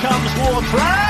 comes Ward Prowse.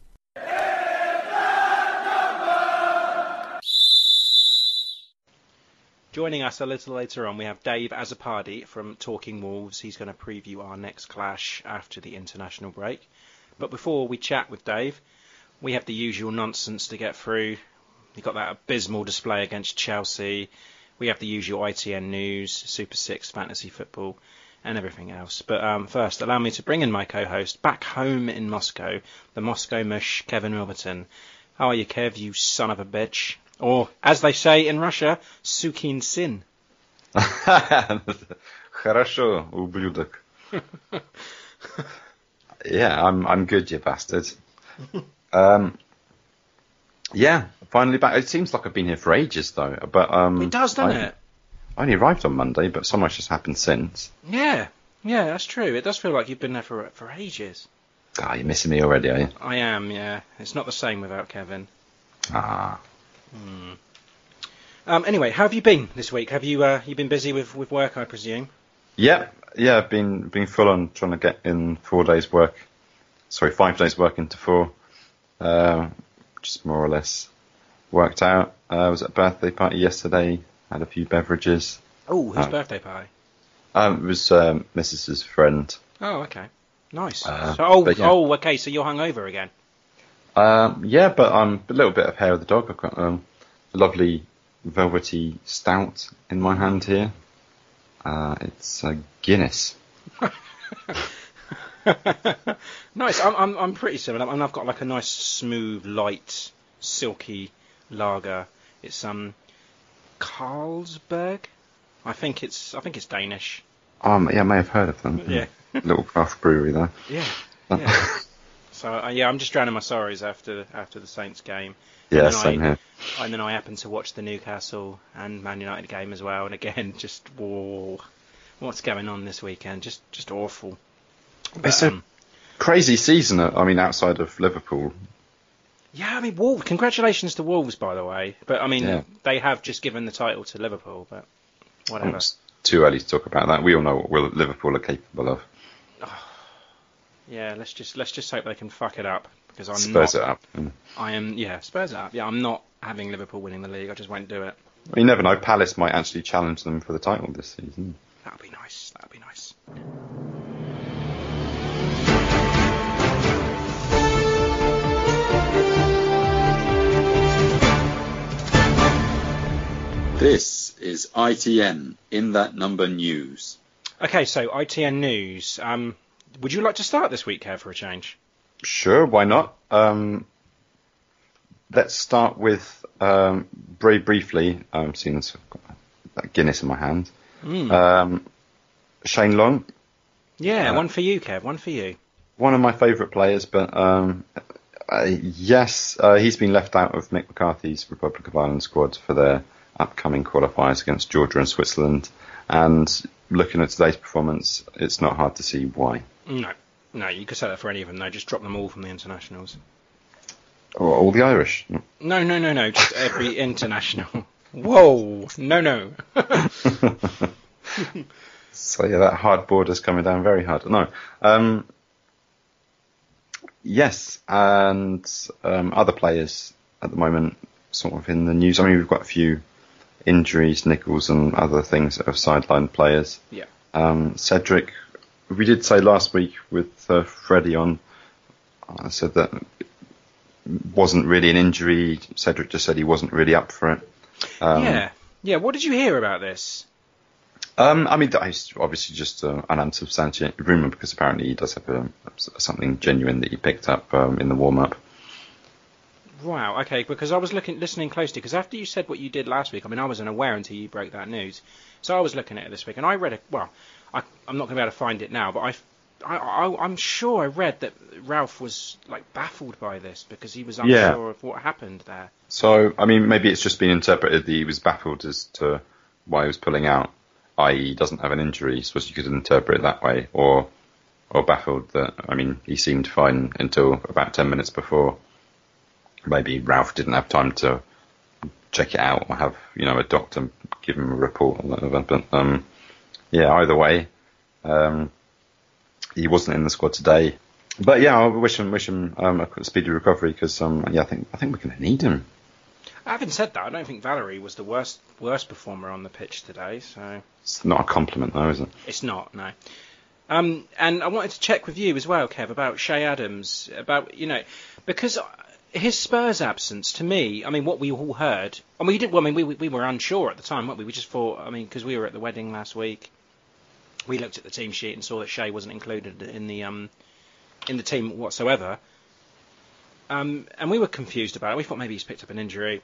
Joining us a little later on, we have Dave Azzopardi from Talking Wolves. He's going to preview our next clash after the international break. But before we chat with Dave, we have the usual nonsense to get through. We've got that abysmal display against Chelsea. We have the usual ITN news, Super Six fantasy football, and everything else. But um, first, allow me to bring in my co-host back home in Moscow, the Moscow Mush, Kevin Milverton. How are you, Kev? You son of a bitch. Or, as they say in Russia, Sukin Sin. Хорошо, ублюдок. yeah, I'm I'm good, you bastard. um, yeah, finally back. It seems like I've been here for ages though, but um, It does, doesn't I, it? I only arrived on Monday, but so much has happened since. Yeah, yeah, that's true. It does feel like you've been there for for ages. Ah, you're missing me already, are you? I am, yeah. It's not the same without Kevin. Ah, Um, anyway, how have you been this week? Have you uh, you been busy with, with work, I presume? yeah, yeah. I've been been full on trying to get in four days work. Sorry, five days work into four. Uh, just more or less worked out. Uh, I was at a birthday party yesterday. Had a few beverages. Oh, whose Oh. birthday party? Um, it was um, Mrs.'s friend. Oh, okay. Nice. Uh, so, oh, yeah. oh, okay. So you're hungover again. Um, yeah, but I'm a little bit of hair of the dog. I've got um, a lovely velvety stout in my hand here. Uh, it's a Guinness. nice. I'm, I'm I'm pretty similar. Mean, I've got like a nice, smooth, light, silky lager. It's um, Carlsberg. I think it's I think it's Danish. Um, yeah, I may have heard of them. Yeah. little craft brewery there. Yeah. Yeah. So uh, yeah, I'm just drowning my sorrows after after the Saints game. Yeah, And then same I, here. And then I happened to watch the Newcastle and Man United game as well. And again, just whoa, what's going on this weekend? Just just awful. But, It's a um, crazy season. uh, I mean, outside of Liverpool, Yeah, I mean, Wolves. Congratulations to Wolves, by the way. But I mean, Yeah. they have just given the title to Liverpool. But whatever. It's too early to talk about that. We all know what Liverpool are capable of. Yeah, let's just let's just hope they can fuck it up because I'm Spurs not. it up. I am. Yeah, Spurs it up. Yeah, I'm not having Liverpool winning the league. I just won't do it. You never know. Palace might actually challenge them for the title this season. That'll be nice. That'll be nice. This is ITN in that number news. Okay, so ITN news. Um, would you like to start this week, Kev, for a change? Sure, why not? Um, let's start with um, very briefly. Um, seeing as I've got that Guinness in my hand, um, Shane Long, Yeah, Uh, one for you, Kev. One for you. one of my favourite players, but um, uh, yes, uh, he's been left out of Mick McCarthy's Republic of Ireland squad for their upcoming qualifiers against Georgia and Switzerland. And looking at today's performance, it's not hard to see why. No, no, you could say that for any of them. No, just drop them all from the internationals. Or all the Irish. No, no, no, no, just every international. Whoa, no, no. So yeah, that hard border's coming down very hard. No. Um, yes, and um, other players at the moment sort of in the news. I mean, we've got a few injuries, nickels, and other things that have sidelined players. yeah. Um, Cedric, we did say last week with uh, Freddie on, I said that wasn't really an injury. Cedric just said he wasn't really up for it. Um, yeah, yeah. What did you hear about this? Um, I mean, that is obviously just uh, an unsubstantiated rumour because apparently he does have um something genuine that he picked up um, in the warm up. Wow. Okay, because I was looking, listening closely. Because after you said what you did last week, I mean, I wasn't aware until you broke that news. So I was looking at it this week, and I read it. Well, I, I'm not going to be able to find it now, but I, I, I, I'm sure I read that Ralph was like baffled by this because he was unsure Yeah. of what happened there. So, I mean, maybe it's just been interpreted that he was baffled as to why he was pulling out, i.e., he doesn't have an injury. I suppose you could interpret it that way, or or baffled that I mean, he seemed fine until about ten minutes before. Maybe Ralph didn't have time to check it out or have you know a doctor give him a report or whatever. But um, yeah, either way, um, he wasn't in the squad today. But yeah, I wish him wish him um, a speedy recovery because um, yeah, I think I think we're going to need him. Having said that, I don't think Valery was the worst worst performer on the pitch today. So It's not a compliment though, is it? It's not, no. Um, and I wanted to check with you as well, Kev, about Che Adams, about you know, because his Spurs absence to me, I mean, what we all heard, I mean, we didn't. Well, I mean, we we were unsure at the time, weren't we? We just thought, I mean, because we were at the wedding last week, we looked at the team sheet and saw that Che wasn't included in the um in the team whatsoever. Um, and we were confused about it. We thought maybe he's picked up an injury,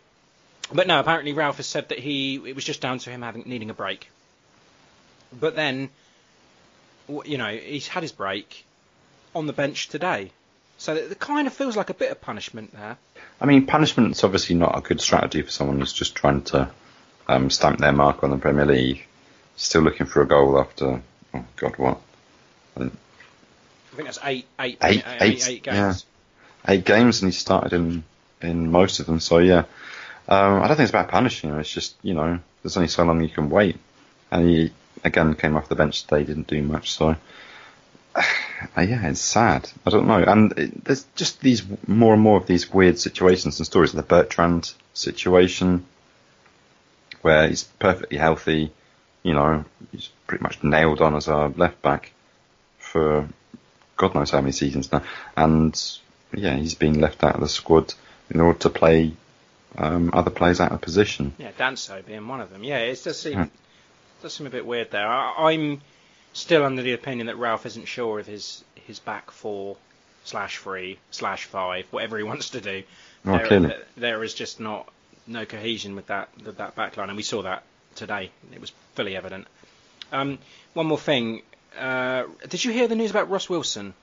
but no. Apparently, Ralph has said that he it was just down to him having needing a break. But then, you know, he's had his break on the bench today, so it kind of feels like a bit of punishment there. I mean, punishment's obviously not a good strategy for someone who's just trying to um, stamp their mark on the Premier League. Still looking for a goal after, oh God, what? I think that's eight, eight, Eight- eight- eight, eight yeah. games. Eight games and he started in, in most of them, so yeah. Um, I don't think it's about punishing him, it's just, you know, there's only so long you can wait. And he, again, came off the bench today, didn't do much, so. Uh, yeah, it's sad. I don't know. And it, there's just these more and more of these weird situations and stories. The Bertrand situation, where he's perfectly healthy, you know, he's pretty much nailed on as our left back for God knows how many seasons now. And yeah, he's been left out of the squad in order to play um, other players out of position. Yeah, Danso being one of them. Yeah, it does seem Hmm. does seem a bit weird there. I, I'm still under the opinion that Ralph isn't sure of his his back four slash three slash five, whatever he wants to do. Oh, there, clearly. there is just not no cohesion with that with that back line, and we saw that today. It was fully evident. Um, one more thing. Uh, did you hear the news about Ross Wilson?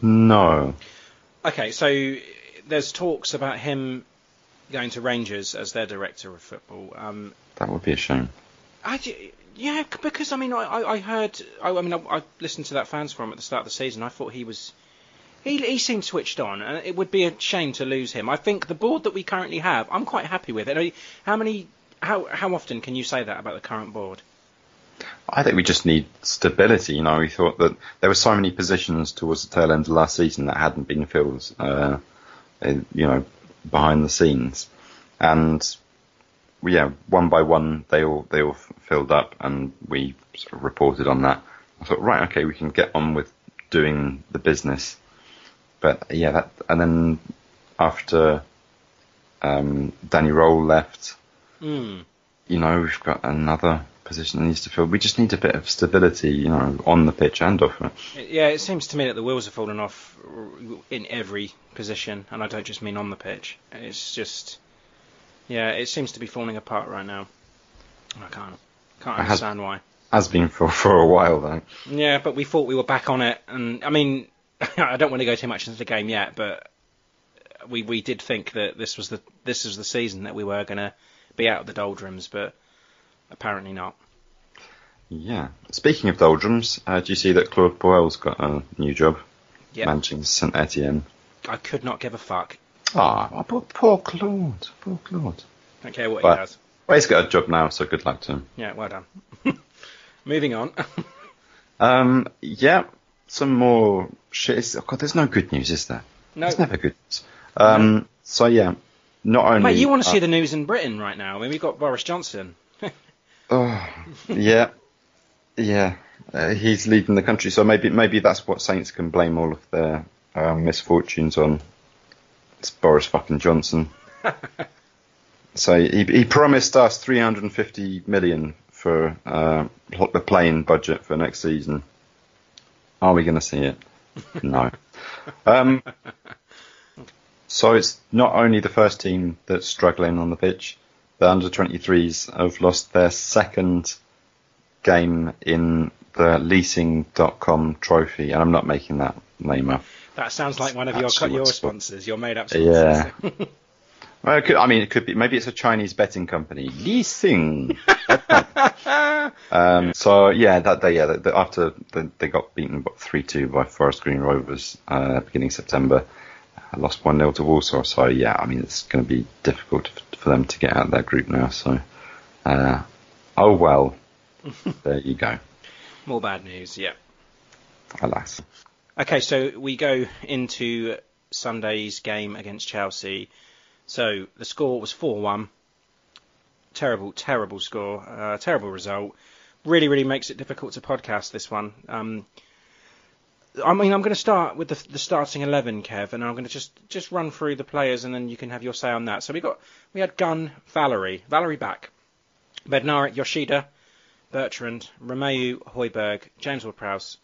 No. Okay, so there's talks about him going to Rangers as their director of football. Um, That would be a shame. I, yeah, because I mean, I, I I heard, I, I mean, I, I listened to that fans forum at the start of the season. I thought he was, He, he seemed switched on, and it would be a shame to lose him. I think the board that we currently have, I'm quite happy with it. How many, how how often can you say that about the current board? I think we just need stability. You know, we thought that there were so many positions towards the tail end of last season that hadn't been filled, uh, you know, behind the scenes, and yeah, one by one they all they all filled up, and we sort of reported on that. I thought, right, okay, we can get on with doing the business. But yeah, that and then after um, Danny Röhl left, Mm. you know, we've got another position that needs to fill. We just need a bit of stability, you know, on the pitch and off it. Yeah, it seems to me that the wheels are falling off in every position, and I don't just mean on the pitch. It's just, yeah, it seems to be falling apart right now. I can't, can't It has- understand why. Has been for for a while though. Yeah, but we thought we were back on it, and I mean, I don't want to go too much into the game yet, but we we did think that this was the this was the season that we were going to be out of the doldrums, but apparently not. Yeah. Speaking of doldrums, uh, do you see that Claude Puel's got a new job Yeah, managing Saint Etienne? I could not give a fuck. Ah, poor, poor Claude, poor Claude. Don't care what But- he does. Well, he's got a job now, so good luck to him. Yeah, well done. Moving on. Um, yeah, some more shit. Is, oh God, there's no good news, is there? no, There's never good news. Um, so yeah, not only. mate, you want to uh, see the news in Britain right now? I mean, we've got Boris Johnson. Oh, yeah, yeah. Uh, he's leading the country, so maybe maybe that's what Saints can blame all of their um, misfortunes on. It's Boris fucking Johnson. so he he promised us 350 million for uh, the playing budget for next season. Are we going to see it? No. Um, so it's not only the first team that's struggling on the pitch. The under 23s have lost their second game in the leasing.com trophy, and I'm not making that name up. That sounds like one of your your sponsors, your made up sponsors. Yeah. Well, it could, I mean, it could be. Maybe it's a Chinese betting company. Leasing. um, so yeah, that day, yeah, the, after the, they got beaten three two by Forest Green Rovers uh, beginning September, lost one 0 to Walsall. So yeah, I mean, it's going to be difficult for them to get out of that group now. So, uh, oh well. there you go. More bad news, yeah. Alas. Okay, so we go into Sunday's game against Chelsea. So the score was 4 1. Terrible, terrible score. Uh, terrible result. Really, really makes it difficult to podcast this one. Um, I mean, I'm going to start with the, the starting 11, Kev, and I'm going to just, just run through the players and then you can have your say on that. So we got we had Gunn, Valery, Valery back, Bednarek, Yoshida, Bertrand, Romeu, Højbjerg, James Ward-Prowse,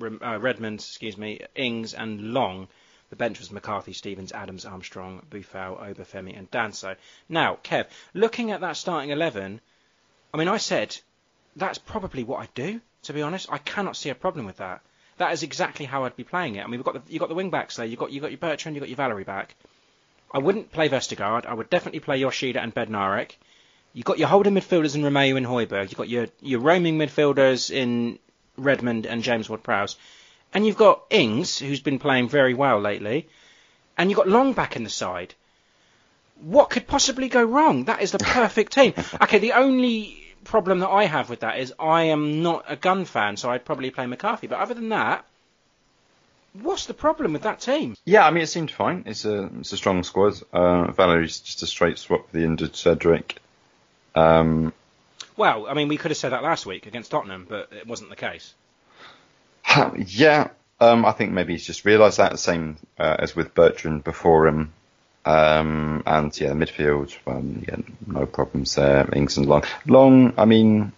uh, Redmond, excuse me, Ings and Long. The bench was McCarthy, Stephens, Adams, Armstrong, Boufal, Obafemi and Danso. Now, Kev, looking at that starting 11, I mean, I said that's probably what I'd do, to be honest. I cannot see a problem with that. That is exactly how I'd be playing it. I mean, we've got the, you've got the wing backs there. You've got, you've got your Bertrand, you've got your Valery back. I wouldn't play Vestergaard. I would definitely play Yoshida and Bednarek. You've got your holding midfielders in Romeu and Højbjerg. You've got your, your roaming midfielders in Redmond and James Ward-Prowse. And you've got Ings, who's been playing very well lately. And you've got Long back in the side. What could possibly go wrong? That is the perfect team. Okay, the only problem that I have with that is I am not a Gunn fan, so I'd probably play McCarthy. But other than that, what's the problem with that team? Yeah, I mean, it seemed fine. It's a it's a strong squad. Uh, Valery's just a straight swap for the injured Cedric. Um, Well, I mean, we could have said that last week against Tottenham, but it wasn't the case. yeah, um, I think maybe he's just realised that. The same uh, as with Bertrand before him. Um, and yeah, the midfield, um, yeah, no problems there. Ings and Long. Long, I mean,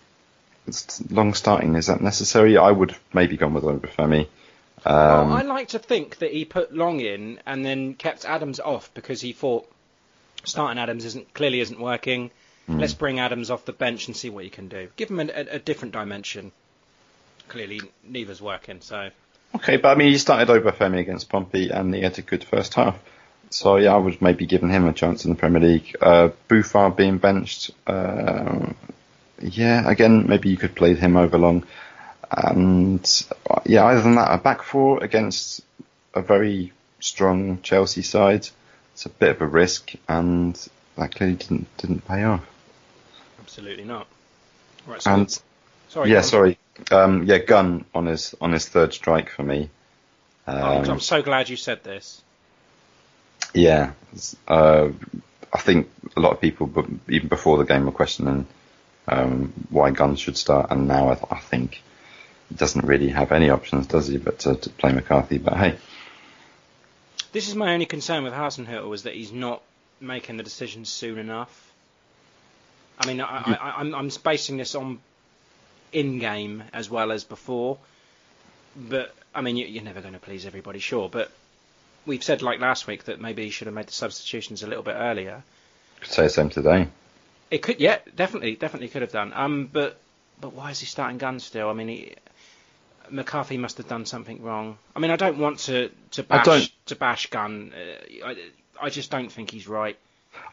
it's long starting. Is that necessary? I would have maybe gone with Obafemi. Um, well, I like to think that he put Long in and then kept Adams off because he thought starting Adams isn't clearly isn't working. Let's bring Adams off the bench and see what he can do. Give him a, a, a different dimension. Clearly, neither's working. So Okay, but I mean, he started Obafemi against Pompey and he had a good first half. So yeah, I would maybe given him a chance in the Premier League. Uh, Boufal being benched, uh, yeah, again, maybe you could play him over long. And uh, yeah, other than that, a back four against a very strong Chelsea side. It's a bit of a risk, and that clearly didn't didn't pay off. Absolutely not. Right, so And sorry, yeah, go sorry, um, yeah, Gunn on his on his third strike for me. Oh, Um, I'm so glad you said this. Yeah, uh, I think a lot of people, even before the game, were questioning um, why Guns should start, and now I, I think he doesn't really have any options, does he, but to, to play McCarthy? But hey, This is my only concern with Hasenhüttl is that he's not making the decisions soon enough. I mean, I, I'm basing this on in-game as well as before, but I mean, you, you're never going to please everybody, sure. But we've said like last week that maybe he should have made the substitutions a little bit earlier. could say the same today. It could, yeah, definitely, definitely could have done. Um, but but why is he starting Gunn still? I mean, he, McCarthy must have done something wrong. I mean, I don't want to to bash to bash Gunn. Uh, I, I just don't think he's right.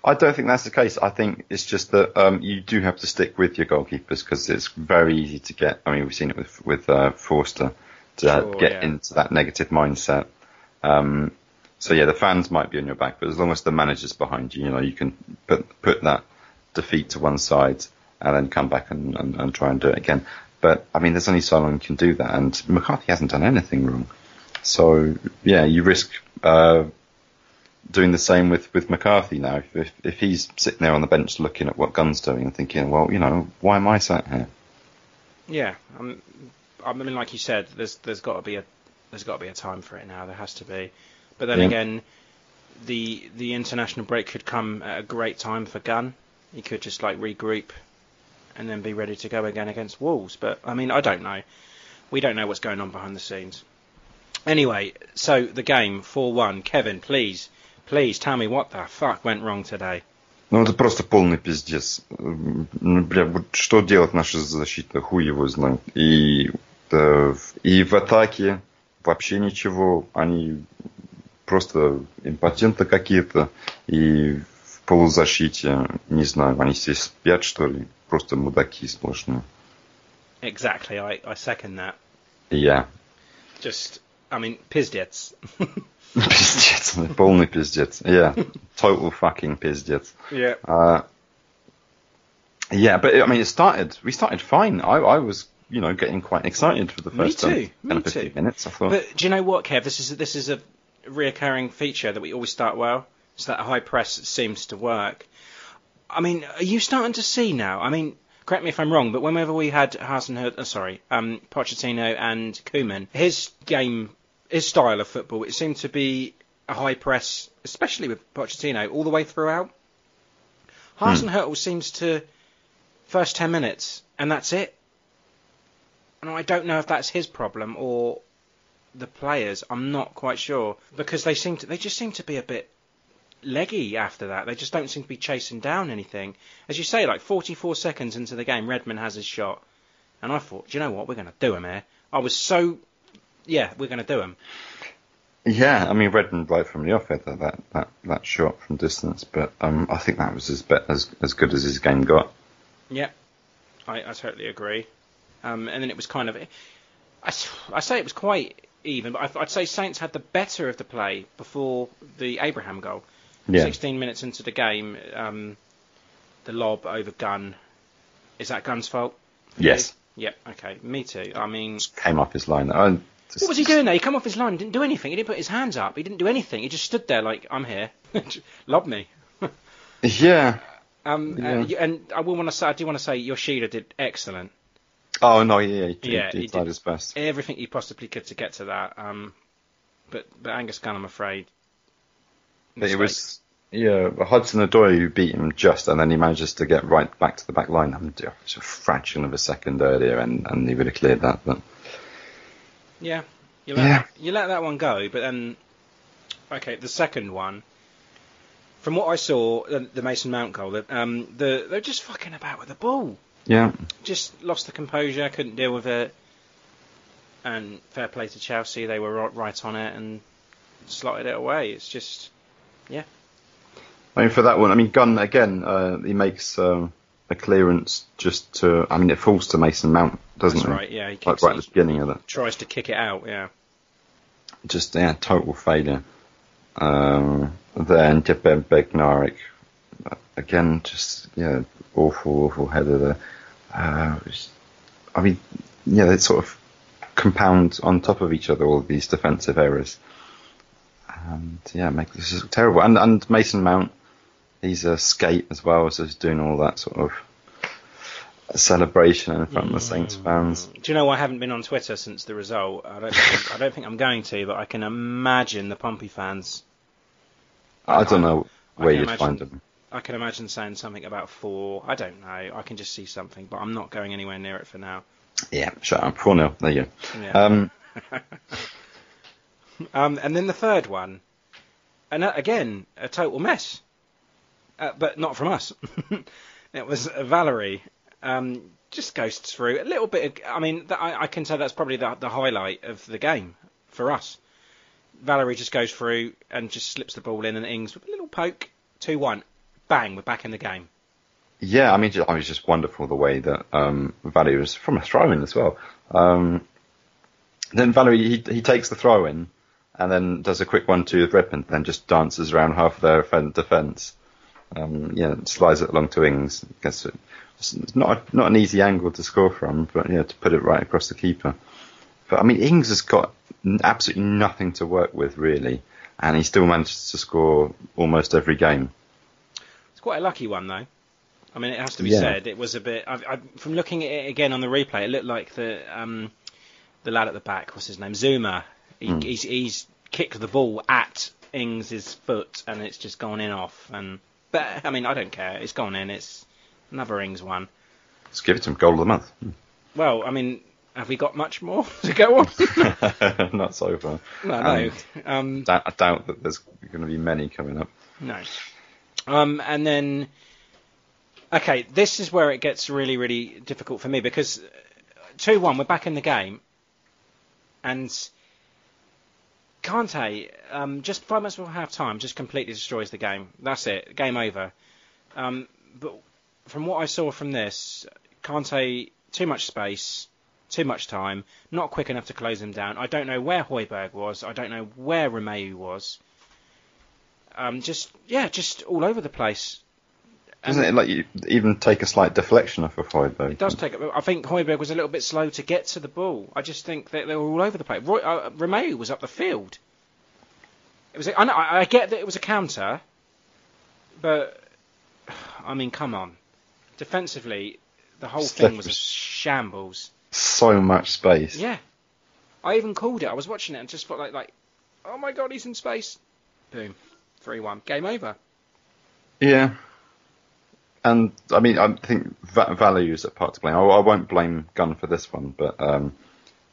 I don't think that's the case. I think it's just that um, you do have to stick with your goalkeepers because it's very easy to get. I mean, we've seen it with with uh, Forster to Sure, get yeah. into that negative mindset. Um, so yeah, the fans might be on your back, but as long as the manager's behind you, you know, you can put put that defeat to one side and then come back and, and, and try and do it again. But I mean, there's only so long you can do that, and McCarthy hasn't done anything wrong. So yeah, you risk uh, doing the same with, with McCarthy now. If, if if he's sitting there on the bench looking at what Gunn's doing and thinking, well, you know, why am I sat here? Yeah, um, I mean, like you said, there's there's got to be a there's got to be a time for it now. There has to be. But then Yeah. again, the the international break could come at a great time for Gunn. He could just like regroup and then be ready to go again against Wolves. But I mean, I don't know. We don't know what's going on behind the scenes. Anyway, so the game 4-1. Kevin, please, please tell me what the fuck went wrong today. Ну, это просто полный пиздец. М, Ну, бля, вот что делать наша защита, хуй его знает. И, э, и в атаке вообще ничего. Они просто импотенты какие-то. И в полузащите, не знаю, они все спят, что ли. Просто мудаки сплошные. Exactly, I, I second that. Я. Just, I mean, pizdets. Пиздец, полный пиздец. Yeah, total fucking пиздец. yeah. Uh, yeah, but I mean, it started. We started fine. I, I was, you know, getting quite excited for the Me first too, 10 me 10 or 15 too. minutes. I thought, But do you know what, Kev? This is this is a reoccurring feature that we always start well. It's that high press seems to work. I mean, are you starting to see now? I mean, correct me if I'm wrong, but whenever we had Hasenhüttl, uh, sorry, um, Pochettino and Koeman, his game, his style of football, it seemed to be a high press, especially with Pochettino, all the way throughout. Hasenhüttl seems to first ten minutes, and that's it. And I don't know if that's his problem or the players. I'm not quite sure because they seem to they just seem to be a bit leggy after that. They just don't seem to be chasing down anything. As you say, like 44 seconds into the game, Redmond has his shot, and I thought, do you know what, we're going to do him here. I was so, yeah, we're going to do him. yeah, I mean, Redmond right from the off that, that, that, that shot from distance, but um, I think that was as, be- as as good as his game got. Yeah, I, I totally agree. Um, and then it was kind of, I, I say it was quite even, but I, I'd say Saints had the better of the play before the Abraham goal. Yeah, 16 minutes into the game, um, the lob over Gunn. Is that Gunn's fault? yes, Yep. Okay. Me too. I mean, came off his line. I, what was he doing there? He came off his line, didn't do anything. He didn't put his hands up. He didn't do anything. He just stood there like, I'm here. lob me. Yeah. Um, Yeah. and, you- and I will want to say, I do want to say, Yoshida did excellent. Oh no, yeah, he, he- Yeah, he, he tried did. his best. Everything he possibly could to get to that. Um, but but Angus Gunn, I'm afraid. But it was yeah Hudson Odoi who beat him just, and then he manages to get right back to the back line. I mean, it's a fraction of a second earlier, and, and he would have cleared that. But Yeah, you let, Yeah. you let that one go, but then, okay, the second one, from what I saw, the, the Mason Mount goal, um, the, they're just fucking about with the ball. Yeah, Just lost the composure, couldn't deal with it. And fair play to Chelsea, they were right, right on it and slotted it away. It's just, yeah. I mean for that one, I mean Gunn again. Uh, he makes um, a clearance just to. I mean it falls to Mason Mount, doesn't it? that's it? right, yeah, he Like right at the beginning of it. tries to kick it out, yeah. just yeah, total failure. Um, then Jebem Bednarek, again, just yeah, awful, awful header there. Uh, I mean, yeah, they sort of compound on top of each other all these defensive errors, and yeah, make this is terrible. And and Mason Mount, he's a skate as well, so he's doing all that sort of celebration in front of the Saints fans. Do you know I haven't been on Twitter since the result? I don't. Think, I don't think I'm going to, but I can imagine the Pompey fans. I don't know where you'd imagine- find them. I can imagine saying something about four. I don't know. I can just see something, but I'm not going anywhere near it for now. Yeah, shut up. 4 0. There you go. Yeah. Um, Um, and then the third one, and uh, again a total mess, uh, but not from us. it was Valery. Um, just goes through a little bit. Of, I mean, that, I, I can say that's probably the, the highlight of the game for us. Valery just goes through and just slips the ball in, and Ings with a little poke, two one, bang, we're back in the game. Yeah, I mean, I was just wonderful the way that um, Valery was from a throw in as well. Um, then Valery he he takes the throw in and then does a quick one two with and then just dances around half of their defence. Um, yeah, slides it along to Ings. Gets it. It's not a, not an easy angle to score from, but yeah, to put it right across the keeper. But I mean, Ings has got absolutely nothing to work with really, and he still manages to score almost every game. It's quite a lucky one though. I mean, it has to be Yeah. said. It was a bit. I, I, from looking at it again on the replay, it looked like the um, the lad at the back. What's his name? Zouma. He, Hmm. he's, he's kicked the ball at Ings' foot, and it's just gone in off. And but I mean, I don't care. It's gone in. It's another Ings one. Let's give it to him goal of the month. Well, I mean, have we got much more to go on? Not so far. no, no. Um, Um, I doubt that there's going to be many coming up. No. Um, and then, okay, this is where it gets really, really difficult for me because two one, we're back in the game, and Kante, um, just five minutes before half time, just completely destroys the game. That's it, game over. Um, but from what I saw from this, Kante too much space, too much time, not quick enough to close him down. I don't know where Højbjerg was. I don't know where Romeu was um, just yeah, just all over the place. Doesn't it like you even take a slight deflection off of Højbjerg? It does take. I think Højbjerg was a little bit slow to get to the ball. I just think that they were all over the place. Roy, uh, Romeu was up the field. It was. I, know, I get that it was a counter, but I mean, come on. Defensively, the whole thing was a shambles. So much space. Yeah, I even called it. I was watching it and just felt like, like, oh my god, he's in space. Boom, three one, game over. Yeah. And I mean, I think Va- Valery is at part to blame. I, I won't blame Gunn for this one, but um,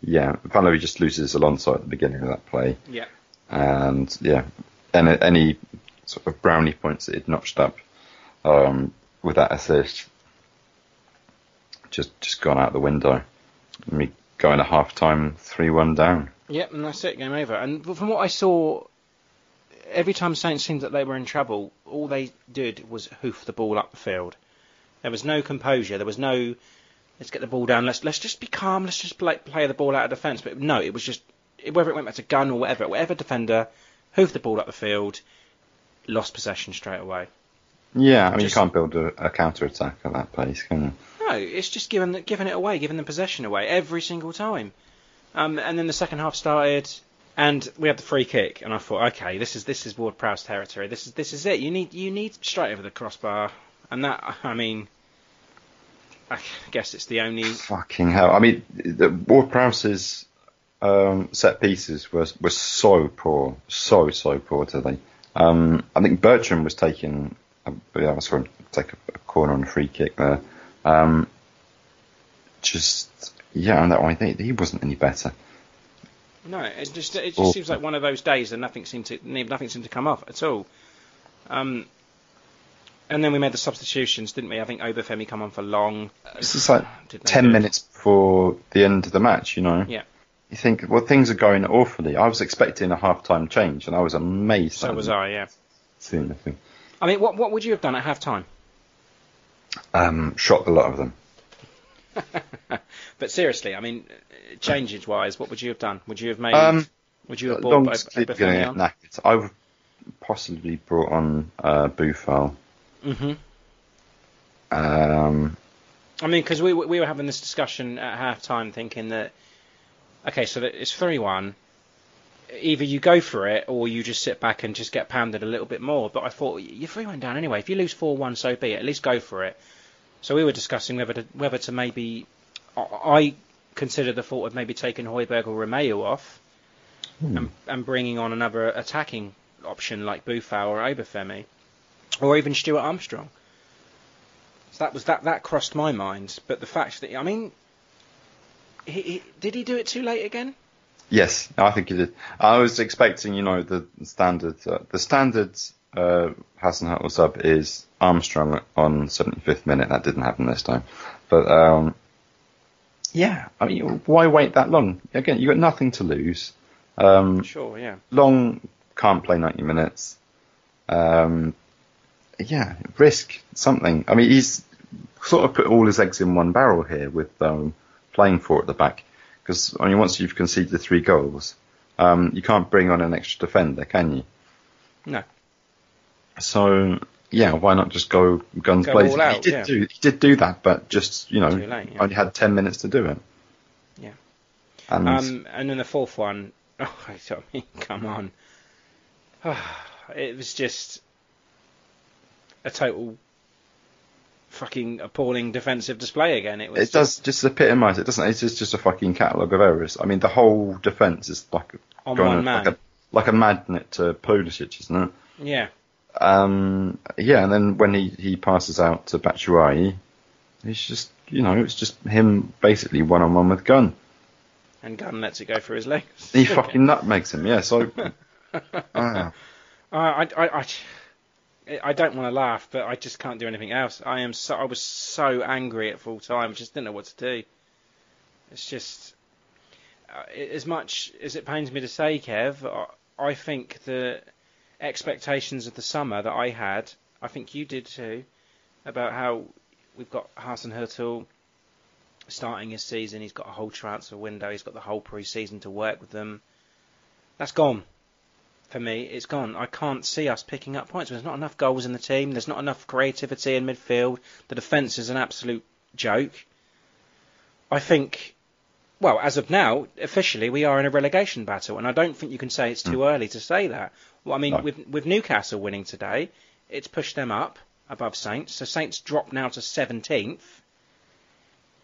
yeah, Valery just loses Alonso at the beginning of that play, Yeah. and yeah, any, any sort of brownie points that he'd notched up um, with that assist just just gone out the window. Mean, going at half time, three one down. Yep, and that's it, game over. And from what I saw, every time Saints seemed that they were in trouble, all they did was hoof the ball up the field. There was no composure. There was no, let's get the ball down. Let's let's just be calm. Let's just play, play the ball out of defence. But no, it was just whether it went back to Gunn or whatever, whatever defender hoofed the ball up the field, lost possession straight away. Yeah, I mean, Just- you can't build a, a counter attack at that pace, can you? No, it's just giving giving it away, giving the possession away every single time. Um, and then the second half started, and we had the free kick, and I thought, okay, this is this is Ward Prowse territory. This is this is it. You need you need straight over the crossbar, and that I mean, I guess it's the only. Fucking hell! I mean, the Ward Prowse's um, set pieces were were so poor, so so poor today. Um, I think Bertrand was taking, a, yeah, I going to take a, a corner on a free kick there. Um, just yeah, on that one, he, he wasn't any better. No, it just it just Awful. seems like one of those days that nothing seemed to nothing seemed to come off at all. Um, and then we made the substitutions, didn't we? I think Obafemi come on for long. This is like ten minutes before the end of the match, you know. Yeah. You think, well, things are going awfully. I was expecting a half-time change, and I was amazed. So was I. Yeah. Seeing anything. I mean, what what would you have done at half time? Um, shot a lot of them. But seriously, I mean, changes wise, what would you have done? Would you have made? Um, Would you have bought Long's Ob- going to Obafemi on? knackered. I would possibly brought on uh, Boufal. hmm Um, I mean, because we we were having this discussion at half time, thinking that okay, so that it's three one. Either you go for it or you just sit back and just get pounded a little bit more. But I thought you're three one down anyway. If you lose four one, so be it. At least go for it. So we were discussing whether to whether to maybe. I- considered the thought of maybe taking Højbjerg or Romeu off and, and bringing on another attacking option like Boufal or Obafemi, or even Stuart Armstrong. So that was that that crossed my mind. But the fact that I mean, he, he, did he do it too late again? yes, I think he did. I was expecting, you know, the standard, uh, the standard uh, Hasenhüttl sub is Armstrong on 75th minute. That didn't happen this time. But um, yeah, I mean, why wait that long? Again, you've got nothing to lose. Um, Sure, yeah. Long can't play 90 minutes. Um, yeah, risk something. I mean, he's sort of put all his eggs in one barrel here with um, playing four at the back. Because I mean, once you've conceded the three goals, um, you can't bring on an extra defender, can you? No. So yeah, why not just go guns Go blazing? out, he did yeah. do he did do that, but just you know late, yeah. only had 10 minutes to do it. Yeah. And Um, and then the fourth one, oh, I mean, come on. it was just a total fucking appalling defensive display again. It was it does just epitomise it, doesn't it? It's just, just a fucking catalogue of errors. I mean, the whole defence is like On going one man. like a like a magnet to Pulisic, isn't it? Yeah. Um, yeah, and then when he, he passes out to Batshuayi, it's just you know it's just him basically one on one with Gunn. And Gunn lets it go for his legs. He fucking nutmegs him, yeah. So ah, Uh, I, I, I, I don't want to laugh, but I just can't do anything else. I am so, I was so angry at full time, just didn't know what to do. It's just, uh, as much as it pains me to say, Kev, I, I think the expectations of the summer that I had, I think you did too, about how we've got Hasenhüttl starting his season, he's got a whole transfer window, he's got the whole pre-season to work with them. That's gone for me, it's gone. I can't see us picking up points. There's not enough goals in the team. There's not enough creativity in midfield. The defence is an absolute joke. I think, well, as of now, officially we are in a relegation battle, and I don't think you can say it's too early to say that. Well, I mean, No. with with Newcastle winning today, it's pushed them up above Saints. So Saints drop now to 17th.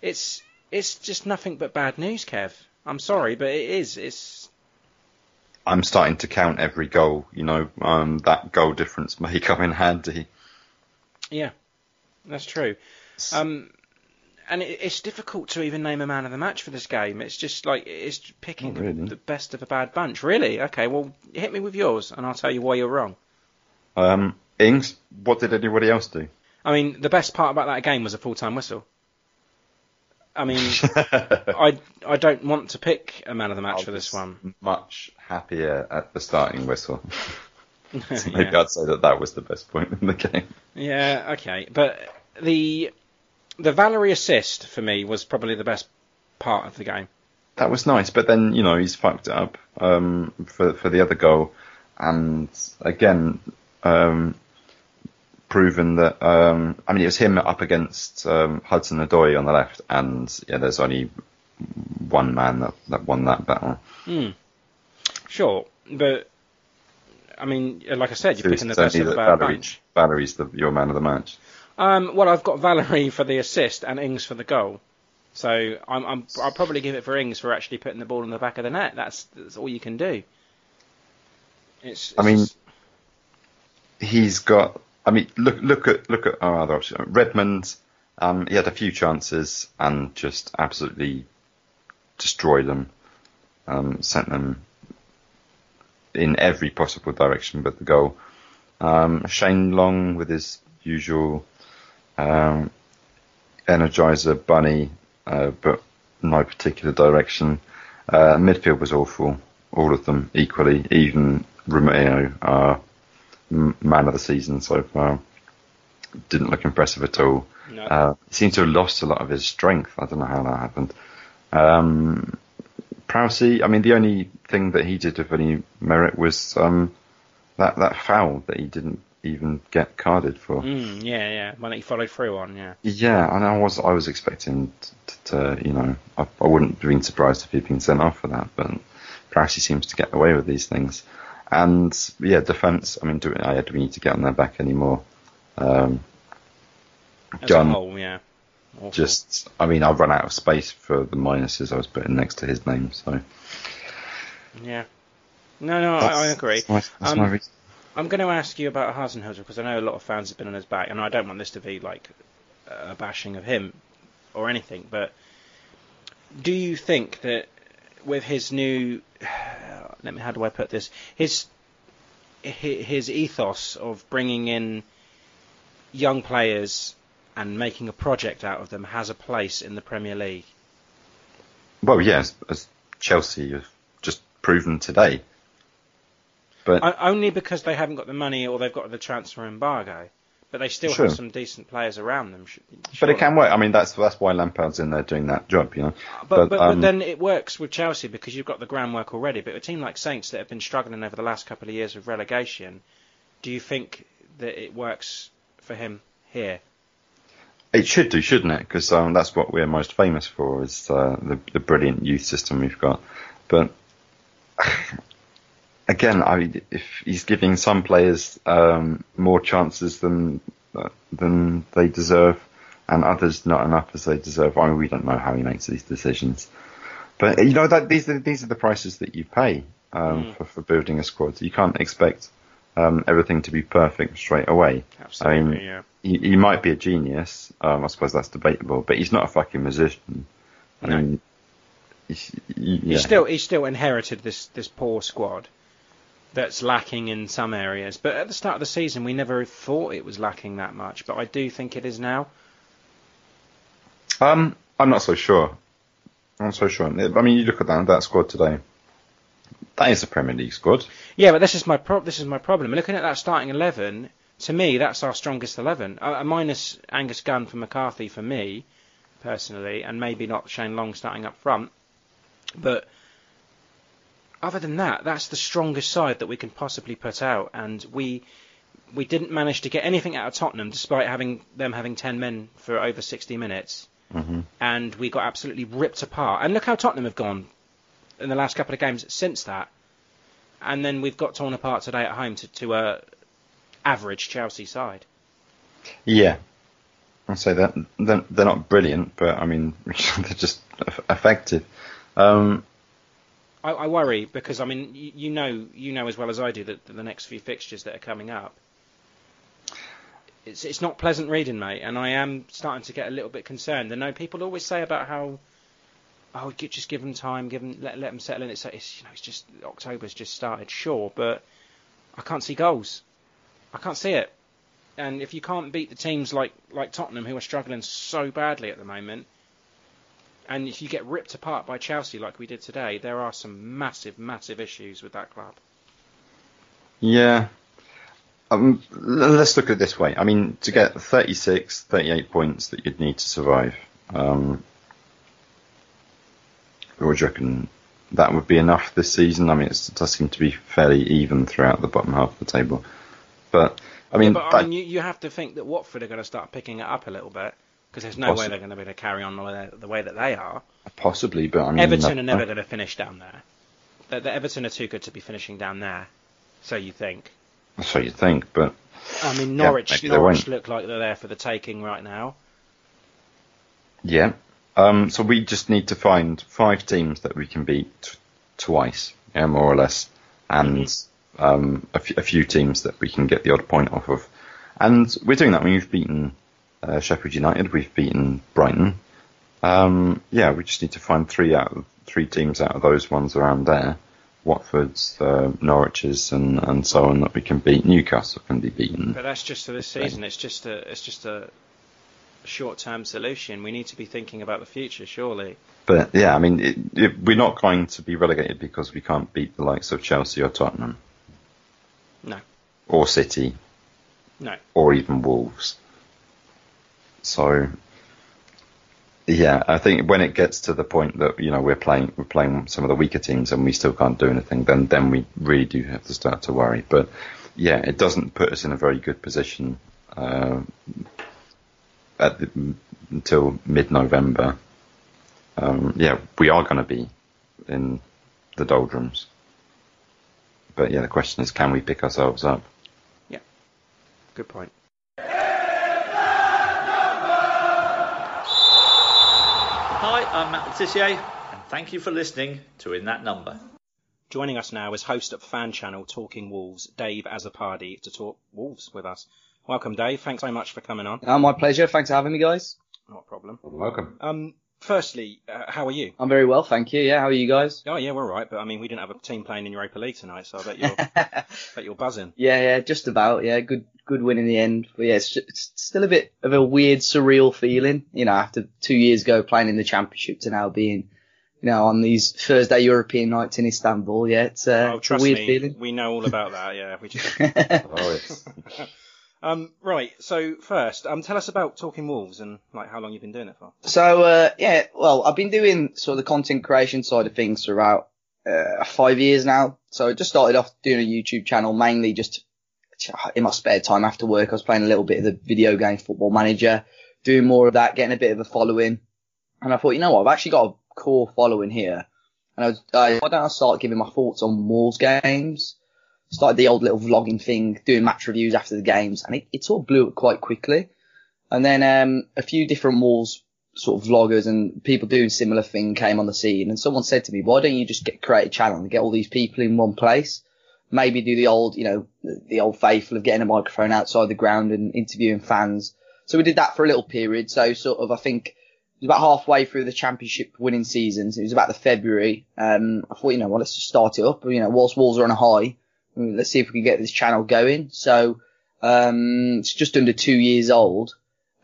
It's it's just nothing but bad news, Kev. I'm sorry, but it is. It's I'm starting to count every goal. You know, um, that goal difference may come in handy. Yeah, that's true. Um, and it, it's difficult to even name a man of the match for this game. It's just like it's picking really. the best of a bad bunch. Really? Okay, well, hit me with yours, and I'll tell you why you're wrong. Um, Ings, what did anybody else do? I mean, the best part about that game was a full-time whistle. I mean, I I don't want to pick a man of the match I for this one. Much happier at the starting whistle. So maybe yeah. I'd say that that was the best point in the game. yeah, okay, but the the Valery assist for me was probably the best part of the game. That was nice, but then you know he's fucked up um, for for the other goal, and again um, proven that um, I mean it was him up against um, Hudson Odoi on the left, and yeah, there's only one man that, that won that battle. Sure, but I mean, like I said, you're So picking the best of that bad Valery, bunch. Valery's the, your man of the match. Um, well, I've got Valery for the assist and Ings for the goal. So I'm, I'm, I'll probably give it for Ings for actually putting the ball in the back of the net. That's, that's all you can do. It's, I mean, it's- he's got. I mean, look look at look at our other options. Redmond. Um, he had a few chances and just absolutely destroyed them. Um, sent them in every possible direction but the goal. Um, Shane Long with his usual um, energizer bunny, uh, but no particular direction. Uh, midfield was awful, all of them equally. Even Romeu, our man of the season so far, didn't look impressive at all. No. Uh, seemed to have lost a lot of his strength. I don't know how that happened. Um, Prowse, I mean, the only thing that he did of any merit was um, that that foul that he didn't even get carded for. Mm, yeah, yeah. One that he followed through on, yeah. Yeah, and I was I was expecting to, to you know, I, I wouldn't have been surprised if he'd been sent off for that, but Prowse seems to get away with these things. And yeah, defence. I mean, do, I do we need to get on their back anymore? Um, As Gunn, whole, yeah. Awful. just, I mean, I've run out of space for the minuses I was putting next to his name, so Yeah. No, no, I, I agree. That's my, that's Um, my reason. I'm going to ask you about Hasenhüttl because I know a lot of fans have been on his back, and I don't want this to be like a bashing of him or anything, but do you think that with his new, let me, how do I put this, his his ethos of bringing in young players and making a project out of them has a place in the Premier League? Well, yes, as Chelsea have just proven today. But O- Only because they haven't got the money or they've got the transfer embargo, but they still Sure. have some decent players around them. sh- but it can work. I mean, that's that's why Lampard's in there doing that job, you know. But, but, um, but then it works with Chelsea because you've got the groundwork already. But a team like Saints that have been struggling over the last couple of years with relegation, do you think that it works for him here? It should do, shouldn't it? Because um, that's what we're most famous for is uh, the, the brilliant youth system we've got. But again, I mean, if he's giving some players um, more chances than uh, than they deserve, and others not enough as they deserve, I mean, we don't know how he makes these decisions. But you know that these are these are the prices that you pay um, for, for building a squad. You can't expect um, everything to be perfect straight away. Absolutely, I mean, yeah. he, he might be a genius. Um, I suppose that's debatable, but he's not a fucking musician. I mean, he's, yeah. He's still he's still inherited this this poor squad that's lacking in some areas. But at the start of the season, we never thought it was lacking that much. But I do think it is now. Um, I'm not so sure. I'm not so sure. I mean, you look at that that squad today. That is a Premier League squad. Yeah, but this is my pro- this is my problem. Looking at that starting eleven, to me, that's our strongest eleven. Uh, minus Angus Gunn for McCarthy for me, personally, and maybe not Shane Long starting up front. But other than that, that's the strongest side that we can possibly put out, and we we didn't manage to get anything out of Tottenham, despite having them having ten men for over sixty minutes, Mm-hmm. and we got absolutely ripped apart. And look how Tottenham have gone in the last couple of games since that and then we've got torn apart today at home to, to a average Chelsea side. Yeah. I'll say that they're, they're not brilliant, but I mean, they're just effective. Um, I, I worry because I mean you, you know you know as well as I do that, the next few fixtures that are coming up. It's it's not pleasant reading, mate, and I am starting to get a little bit concerned. I know people always say about how, oh, just give them time, give them let let them settle in. It's, it's you know it's just October's just started, sure, but I can't see goals. I can't see it. And if you can't beat the teams like like Tottenham who are struggling so badly at the moment, and if you get ripped apart by Chelsea like we did today, there are some massive, massive issues with that club. yeah. Um, let's look at it this way. I mean, to get 36, 38 points that you'd need to survive, um, do you reckon that would be enough this season? I mean, it's, it does seem to be fairly even throughout the bottom half of the table. But, I mean, but that- I mean, you, you have to think that Watford are going to start picking it up a little bit because there's no way they're going to be able to carry on the way, the way that they are. possibly, but I mean, Everton that- are never going to finish down there. The, the Everton are too good to be finishing down there. So you think? So you think, but I mean, Norwich. they Norwich look like they're there for the taking right now. Yeah. Um, so we just need to find five teams that we can beat t- twice, yeah, more or less, and um, a, f- a few teams that we can get the odd point off of. And we're doing that. I mean, we've beaten uh, Sheffield United, we've beaten Brighton. Um, yeah, we just need to find three out of three teams out of those ones around there. Watford's, uh, Norwich's, and, and so on that we can beat. Newcastle can be beaten. But that's just for this season. It's just a it's just a short-term solution. We need to be thinking about the future, surely. But yeah, I mean, it, it, we're not going to be relegated because we can't beat the likes of Chelsea or Tottenham No, or City no. or even Wolves. So Yeah, I think when it gets to the point that you know we're playing we're playing some of the weaker teams and we still can't do anything, then then we really do have to start to worry. But yeah, it doesn't put us in a very good position uh, at the, until mid-November. Um, yeah, we are going to be in the doldrums. But yeah, the question is, can we pick ourselves up? Yeah, good point. Hi, I'm Matt Letitia, and thank you for listening to In That Number. Joining us now is host of fan channel Talking Wolves, Dave Azzopardi, to talk Wolves with us. Welcome, Dave. Thanks so much for coming on. Uh, my pleasure. Thanks for having me, guys. Not a problem. Welcome. Um, firstly, uh, how are you? I'm very well, thank you. Yeah, how are you guys? Oh yeah, we're all right. But I mean, we didn't have a team playing in Europa League tonight, so I bet you're, bet you're buzzing. Yeah, yeah, just about. Yeah, good, good win in the end. But yeah, it's, it's still a bit of a weird, surreal feeling. You know, after two years ago playing in the championship to now being, you know, on these Thursday European nights in Istanbul. Yeah, it's, uh, oh, it's a weird me, feeling. we know all about that. Yeah, we just. Oh, it's, um, right. So first, um, tell us about Talking Wolves and like how long you've been doing it for. So uh, yeah, well, I've been doing sort of the content creation side of things for about uh, five years now. So I just started off doing a YouTube channel mainly just in my spare time after work. I was playing a little bit of the video game Football Manager, doing more of that, getting a bit of a following. And I thought, you know what, I've actually got a core following here. And I was, I, why don't I start giving my thoughts on Wolves games? Started the old little vlogging thing, doing match reviews after the games, and it, it sort of blew up quite quickly. And then um, a few different Wolves sort of vloggers and people doing similar thing came on the scene, and someone said to me, "Why don't you just get create a channel and get all these people in one place? Maybe do the old, you know, the, old faithful of getting a microphone outside the ground and interviewing fans." So we did that for a little period. So sort of, I think it was about halfway through the championship winning seasons. It was about the February. Um, I thought, you know, well, let's just start it up. You know, whilst Wolves are on a high, let's see if we can get this channel going. So um, it's just under two years old,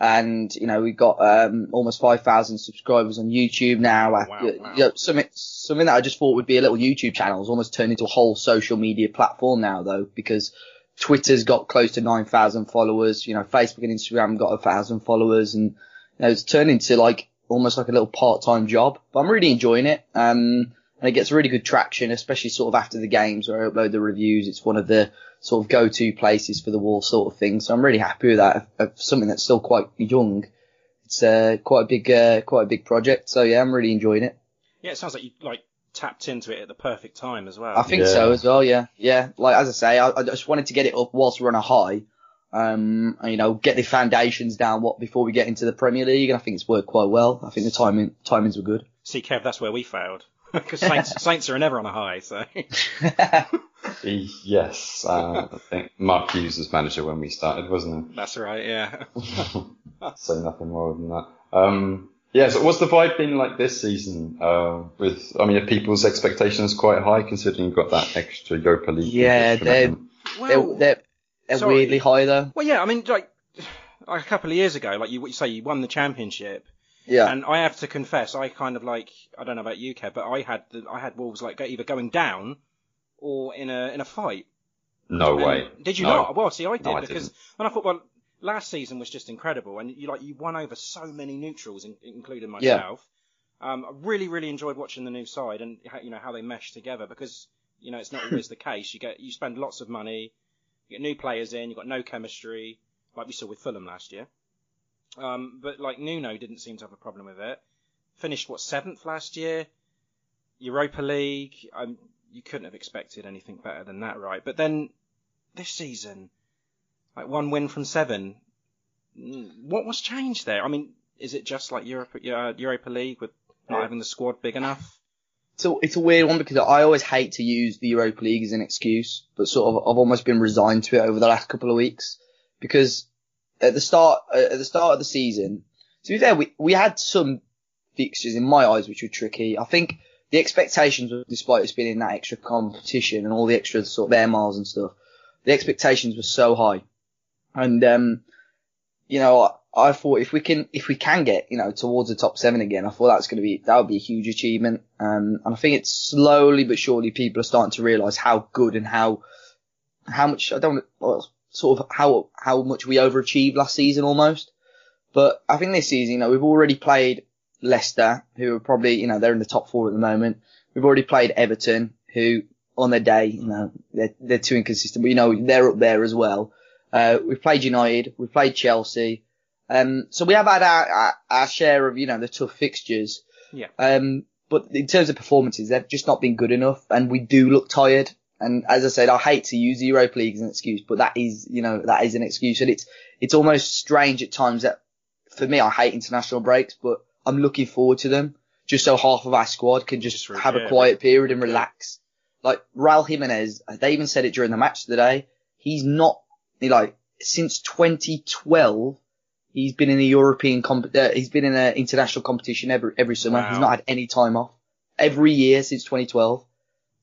and you know we've got um, almost five thousand subscribers on YouTube now. Wow, You wow. know, something something that I just thought would be a little YouTube channel has almost turned into a whole social media platform now, though, because Twitter's got close to nine thousand followers. You know, Facebook and Instagram got a thousand followers, and you know, it's turned into like almost like a little part-time job. But I'm really enjoying it. Um, and it gets really good traction, especially sort of after the games where I upload the reviews. It's one of the sort of go-to places for the wall sort of thing. So I'm really happy with that. Of something that's still quite young. It's uh, quite a big, uh, quite a big project. So yeah, I'm really enjoying it. Yeah, it sounds like you like tapped into it at the perfect time as well. I think Yeah. so as well. Yeah, yeah. Like as I say, I, I just wanted to get it up whilst we're on a high. Um, and, you know, get the foundations down what before we get into the Premier League, and I think it's worked quite well. I think the timing timings were good. See, Kev, that's where we failed because Saints, Saints are never on a high. So yes, uh, I think Mark Hughes was manager when we started, wasn't he? that's right. Yeah. he? so nothing more than that. Um, yeah, so what's the vibe been like this season? Uh, with, I mean, are people's expectations quite high considering you've got that extra Europa League? Yeah, they're- commitment? they're they're, they're sorry. weirdly high though. Well, yeah. I mean, like, like a couple of years ago, like you, you say, you won the championship, Yeah, and I have to confess, I kind of like, I don't know about you, Kev, but I had the, I had Wolves like either going down or in a in a fight. No And- way. Did you No. not? Well, see, I did No, I because didn't. when I thought, well, last season was just incredible, and you like you won over so many neutrals, in, including Yeah. myself. Um, I really, really enjoyed watching the new side and how, you know how they mesh together because you know it's not always the case. You get you spend lots of money, you get new players in, you've got no chemistry, like we saw with Fulham last year. Um, but like Nuno didn't seem to have a problem with it. Finished what seventh last year, Europa League. Um, you couldn't have expected anything better than that, right? But then this season, like one win from seven. mm, What was changed there? I mean, is it just like Europe, uh, Europa League with not having the squad big enough? So it's a weird one because I always hate to use the Europa League as an excuse, but sort of I've almost been resigned to it over the last couple of weeks because at the start at the start of the season, to be fair, we we had some fixtures in my eyes which were tricky. I think the expectations, were, despite us being in that extra competition and all the extra sort of air miles and stuff, the expectations were so high, and um, you know, I, I thought if we can, if we can get, you know, towards the top seven again, I thought that's going to be, that would be a huge achievement. Um, and I think it's slowly but surely people are starting to realise how good and how, how much, I don't, well, sort of how, how much we overachieved last season almost. But I think this season, you know, we've already played Leicester, who are probably, you know, they're in the top four at the moment. We've already played Everton, who on their day, you know, they're, they're too inconsistent, but you know, they're up there as well. Uh, we've played United, we've played Chelsea. Um, so we have had our, our, our share of, you know, the tough fixtures. Yeah. Um, but in terms of performances, they've just not been good enough and we do look tired. And as I said, I hate to use Europa League as an excuse, but that is, you know, that is an excuse. And it's, it's almost strange at times that for me, I hate international breaks, but I'm looking forward to them just so half of our squad can just Just have yeah. a quiet period and relax. Like Raul Jimenez, they even said it during the match today. He's not, like, since 2012, he's been in a European comp, uh, he's been in an international competition every, every summer. He's not had any time off every year since 2012.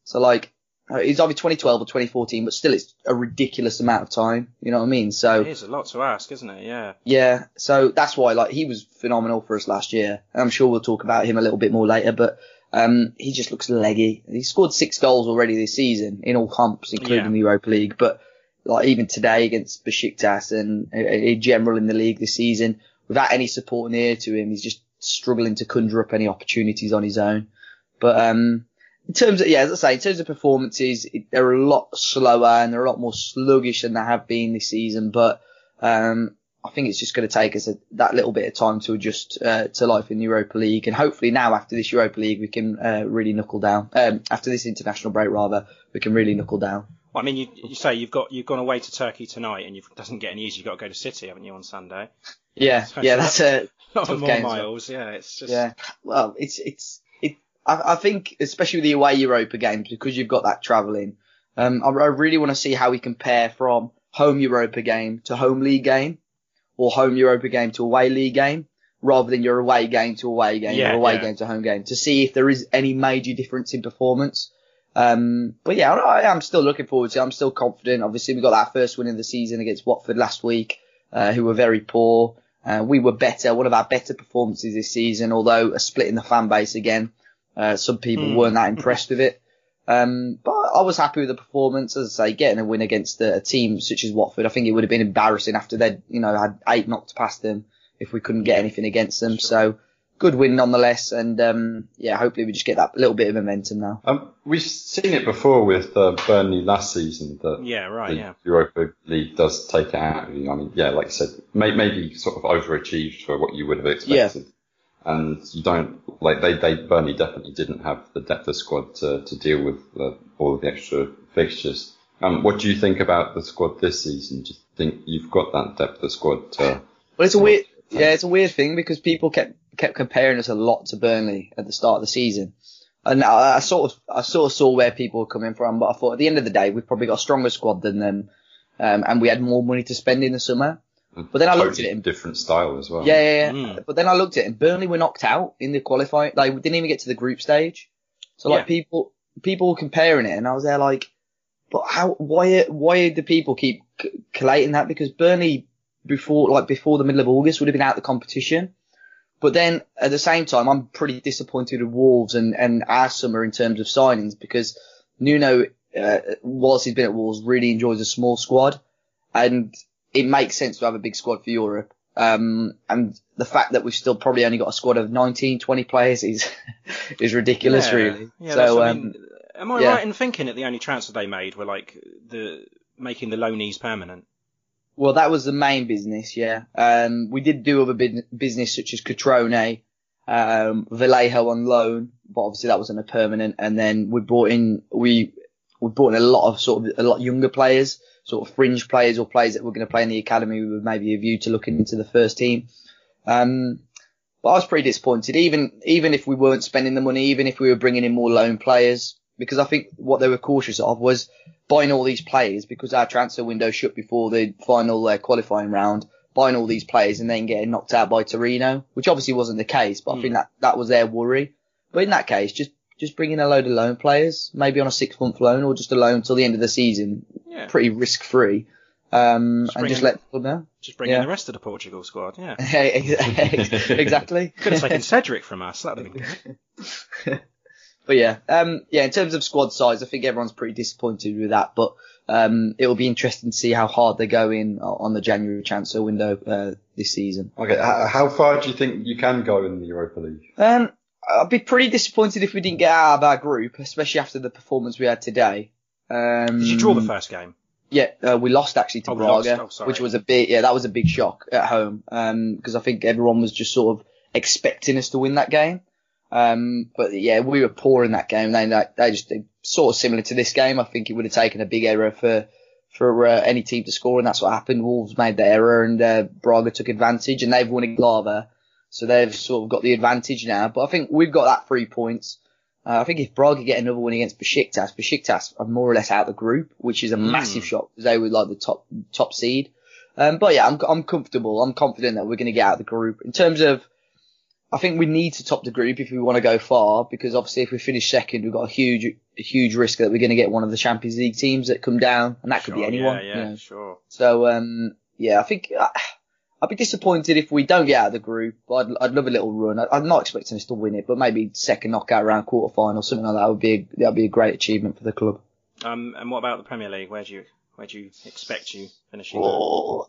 So like, it's either 2012 or 2014, but still it's a ridiculous amount of time. You know what I mean? So. It is a lot to ask, isn't it? Yeah. Yeah, so that's why like he was phenomenal for us last year. And I'm sure we'll talk about him a little bit more later, but um he just looks leggy. He scored six goals already this season in all comps, including Yeah. the Europa League. But like even today against Besiktas and uh, in general in the league this season, without any support near to him, he's just struggling to conjure up any opportunities on his own. But um in terms of, yeah, as I say, in terms of performances, it, they're a lot slower and they're a lot more sluggish than they have been this season. But, um, I think it's just going to take us a, that little bit of time to adjust, uh, to life in the Europa League. And hopefully now after this Europa League, we can, uh, really knuckle down. Um, after this international break rather, we can really knuckle down. Well, I mean, you, you say you've got you've gone away to Turkey tonight, and you it doesn't get any easier. You've got to go to City, haven't you, on Sunday? Yeah, So yeah, that's a, lot tough more miles. Yeah, it's just Yeah. Well, it's it's it. I, I think especially with the away Europa games because you've got that travelling. Um, I, I really want to see how we compare from home Europa game to home league game, or home Europa game to away league game, rather than your away game to away game Yeah, or away yeah. game to home game to see if there is any major difference in performance. Um, but yeah, I, I am still looking forward to it. I'm still confident. Obviously, we got that first win of the season against Watford last week, uh, who were very poor. Uh, we were better, one of our better performances this season, although a split in the fan base again. Uh, some people Hmm. weren't that impressed with it. Um, but I was happy with the performance. As I say, getting a win against a, a team such as Watford, I think it would have been embarrassing after they'd, you know, had eight knocked past them if we couldn't get anything against them. So good win nonetheless. And, um, yeah, hopefully we just get that little bit of momentum now. Um, we've seen it before with uh, Burnley last season that yeah, right, the yeah. Europa League does take it out of you. I mean, yeah, like you said, may, maybe sort of overachieved for what you would have expected. And you don't, like, they, they, Burnley definitely didn't have the depth of squad to, to deal with uh, all of the extra fixtures. Um, what do you think about the squad this season? Do you think you've got that depth of squad to, Well, it's a weird, yeah, it's a weird thing because people kept kept comparing us a lot to Burnley at the start of the season, and I, I sort of I sort of saw where people were coming from, but I thought at the end of the day we've probably got a stronger squad than them, um, and we had more money to spend in the summer. But then I looked at it In, different style as well? yeah, yeah, yeah. Mm. But then I looked at it and Burnley were knocked out in the qualifying. Like we didn't even get to the group stage. So like Yeah. people, people were comparing it and I was there like, but how, why, why do people keep c- collating that? Because Burnley before, like before the middle of August would have been out of the competition. But then at the same time, I'm pretty disappointed with Wolves and, and our summer in terms of signings because Nuno, uh, whilst he's been at Wolves, really enjoys a small squad and it makes sense to have a big squad for Europe. Um, and the fact that we've still probably only got a squad of 19, 20 players is, is ridiculous, yeah. really. Yeah, so, I um, mean, am I yeah. right in thinking that the only transfer they made were like the making the loanees permanent? well, that was the main business, yeah. Um, we did do other business such as Cutrone, um, Vallejo on loan, but obviously that wasn't a permanent. And then we brought in, we, we brought in a lot of sort of, a lot younger players, sort of fringe players or players that were going to play in the academy with maybe a view to looking into the first team. Um, but I was pretty disappointed, even, even if we weren't spending the money, even if we were bringing in more loan players, because I think what they were cautious of was buying all these players because our transfer window shut before the final uh, qualifying round, buying all these players and then getting knocked out by Torino, which obviously wasn't the case, but I think that, that was their worry. But in that case, just, just bring in a load of loan players, maybe on a six month loan or just a loan until the end of the season, Yeah. pretty risk free. Um, and just in- let people know. Just bring Yeah. in the rest of the Portugal squad. Yeah. exactly. Could have taken Cedric from us. That'd have been good. but yeah, um, yeah. In terms of squad size, I think everyone's pretty disappointed with that. But um, it will be interesting to see how hard they go in on the January transfer window uh, this season. Okay, how, how far do you think you can go in the Europa League? Um, I'd be pretty disappointed if we didn't get out of our group, especially after the performance we had today. Um, Did you draw the first game? Yeah, uh, we lost actually to Oh. Braga, Oh, which was a big, yeah, that was a big shock at home, because I think everyone was just sort of expecting us to win that game. Um, but yeah, we were poor in that game. They, they, they just they, sort of similar to this game. I think it would have taken a big error for for uh, any team to score, and that's what happened. Wolves made the error, and uh, Braga took advantage, and they've won in Glava, so they've sort of got the advantage now. But I think we've got that three points. Uh, I think if Braga get another win against Besiktas, Besiktas are more or less out of the group, which is a massive shock because they were like the top top seed. Um, but yeah, I'm I'm comfortable. I'm confident that we're going to get out of the group. In terms of, I think we need to top the group if we want to go far because obviously if we finish second, we've got a huge a huge risk that we're going to get one of the Champions League teams that come down, and that could be anyone. Yeah, you yeah, know. sure. So um, yeah, I think uh, I'd be disappointed if we don't get out of the group. But I'd, I'd love a little run. I, I'm not expecting us to win it, but maybe second knockout round, quarter final, something like that would be a, that'd be a great achievement for the club. Um, and what about the Premier League? Where do you where do you expect you finishing? Oh,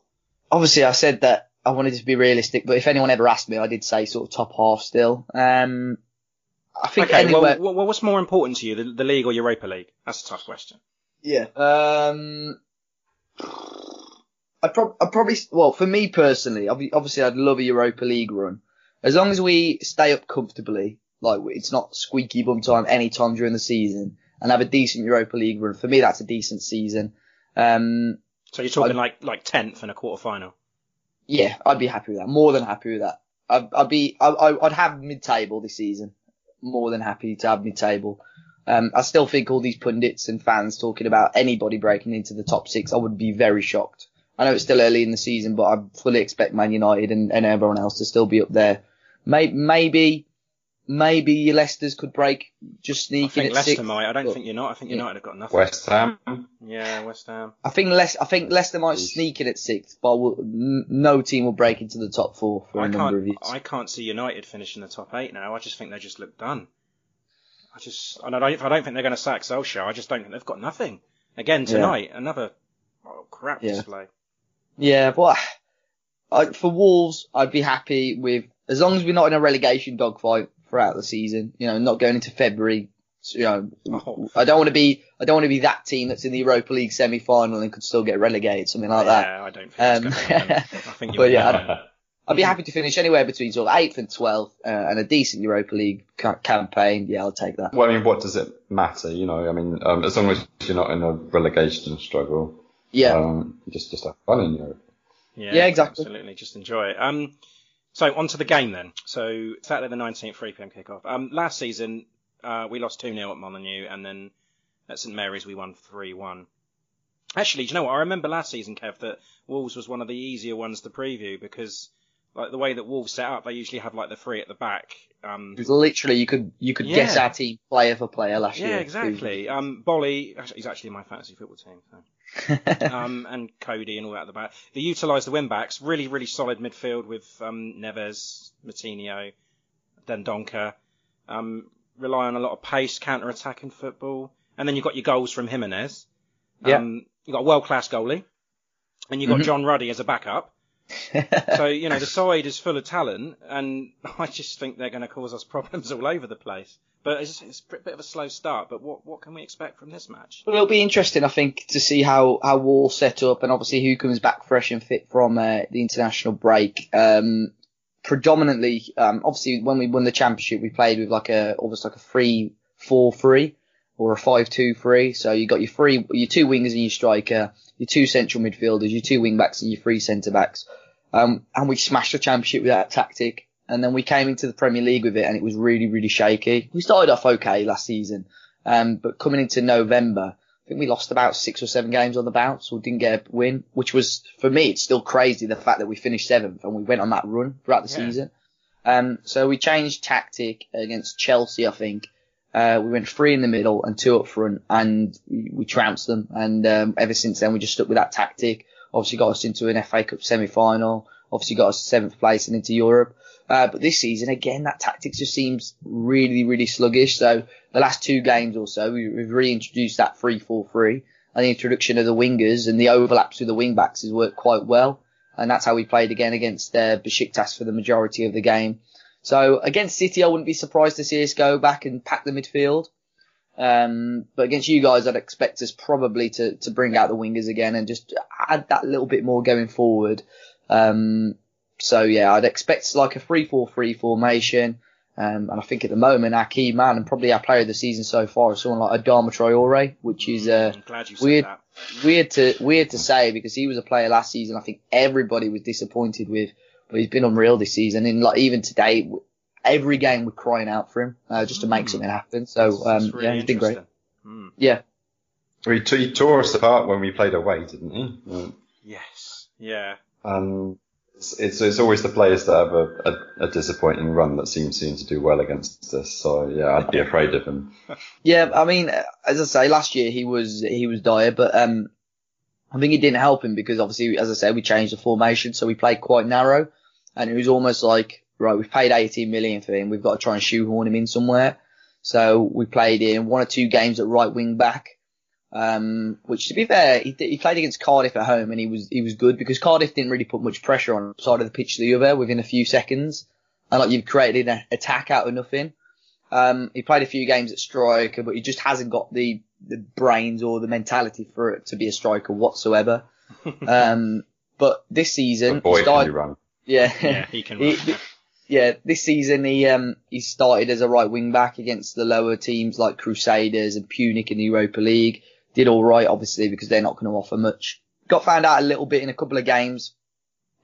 obviously, I said that I wanted to be realistic, but if anyone ever asked me, I did say sort of top half still. Um, I think Okay, anywhere. well, well, what's more important to you, the, the league or Europa League? That's a tough question. Yeah. Um, I'd, prob- I'd probably, well, for me personally, obviously I'd love a Europa League run. As long as we stay up comfortably, like it's not squeaky bum time any time during the season, and have a decent Europa League run. For me, that's a decent season. Um, So you're talking I'd- like like tenth and a quarter final. yeah, I'd be happy with that. More than happy with that. I'd, I'd be, I, I- I'd have mid-table this season. More than happy to have mid-table. Um, I still think all these pundits and fans talking about anybody breaking into the top six, I would be very shocked. I know it's still early in the season, but I fully expect Man United and, and everyone else to still be up there. Maybe, maybe, maybe Leicester's could break, just I sneak in at Leicester six. might. I don't but- think you're not. I think Yeah. United have got nothing. West Ham. Yeah, West Ham. I think less. I think Leicester might sneak in at sixth, but will, n- no team will break into the top four for a I number of years. I can't see United finishing the top eight now. I just think they just look done. I just. I don't. I don't think they're going to sack Solskjaer. I just don't think they've got nothing. Again tonight, another oh, crap Yeah. display. Yeah, but I, for Wolves, I'd be happy with as long as we're not in a relegation dogfight throughout the season. You know, not going into February. so, You know, Oh. I don't want to be. I don't want to be that team that's in the Europa League semi-final and could still get relegated, something like that. yeah, I don't think that's Um, going to happen. I think you're but yeah. I'd, I'd be happy to finish anywhere between sort of eighth and twelfth, uh, and a decent Europa League ca- campaign. Yeah, I'll take that. Well, I mean, what does it matter? You know, I mean, um, as long as you're not in a relegation struggle, Yeah, um, just just have fun in Europe. Yeah, Yeah, exactly. Absolutely, just enjoy it. Um, so on to the game then. So Saturday the 19th, 3 p.m. kickoff. Um, last season uh, we lost 2 0 at Molineux, and then at St Mary's we won 3 1. Actually, do you know what? I remember last season, Kev, that Wolves was one of the easier ones to preview because like the way that Wolves set up, they usually have like the three at the back. Um, literally you could you could guess our team player for player last year. yeah, exactly. Um, Boly, he's actually in my fantasy football team. So. um, and Coady and all that at the back. They utilised the wing backs. Really, really solid midfield with um, Neves, Moutinho, Dendoncker. Um, rely on a lot of pace, counter attacking football. And then you've got your goals from Jimenez. Yeah. Um, you've got a world class goalie. And you've got Mhm. John Ruddy as a backup. So, you know, the side is full of talent, and I just think they're going to cause us problems all over the place. But it's, it's a bit of a slow start. But what, what can we expect from this match? Well, it'll be interesting, I think, to see how how Wolves set up, and obviously who comes back fresh and fit from uh, the international break. Um, predominantly, um, obviously, when we won the championship, we played with like a almost like a three four three or a five two three. So you got your three, your two wingers and your striker, your two central midfielders, your two wing backs, and your three centre backs. Um, and we smashed the championship with that tactic. And then we came into the Premier League with it, and it was really, really shaky. We started off okay last season, um, but coming into November, I think we lost about six or seven games on the bounce or didn't get a win, which was, for me, it's still crazy the fact that we finished seventh and we went on that run throughout the Yeah. season. Um, so we changed tactic against Chelsea, I think. Uh, we went three in the middle and two up front and we, we trounced them. And, um, ever since then we just stuck with that tactic. Obviously got us into an FA Cup semi-final. obviously got us seventh place and into Europe. Uh, but this season, again, that tactics just seems really, really sluggish. So the last two games or so, we, we've reintroduced that 3-4-3 and the introduction of the wingers and the overlaps with the wing backs has worked quite well. And that's how we played again against uh, Besiktas for the majority of the game. So against City, I wouldn't be surprised to see us go back and pack the midfield. Um, but against you guys, I'd expect us probably to, to bring out the wingers again and just add that little bit more going forward. Um, so yeah, I'd expect like a 3-4-3 formation. Um, and I think at the moment our key man and probably our player of the season so far is someone like Adama Traore, which is uh, you said weird, weird to weird to say because he was a player last season. I think everybody was disappointed with, but he's been unreal this season. And like even today, every game we're crying out for him uh, just to make Mm. something happen. So um, really yeah, he's been great. Mm. Yeah, He, t- he tore us apart when we played away, didn't he? Yes. Yeah. Um, it's, it's it's always the players that have a, a, a disappointing run that seem seem to do well against us. So yeah, I'd be afraid of him. yeah. I mean, uh, as I say, last year he was he was dire, but um, I think it didn't help him because obviously, as I said, we changed the formation, so we played quite narrow, and it was almost like right, we've paid 18 million for him, we've got to try and shoehorn him in somewhere. So we played in one or two games at right wing back. Um, which to be fair, he, he played against Cardiff at home and he was he was good because Cardiff didn't really put much pressure on the side of the pitch to the other within a few seconds, and like you've created an attack out of nothing. Um, he played a few games at striker, but he just hasn't got the the brains or the mentality for it to be a striker whatsoever. um, but this season, The boy he started-. Yeah, Yeah, he can He- yeah, this season he um he started as a right wing back against the lower teams like Crusaders and Pyunik in the Europa League. Did all right, obviously, because they're not going to offer much. Got found out a little bit in a couple of games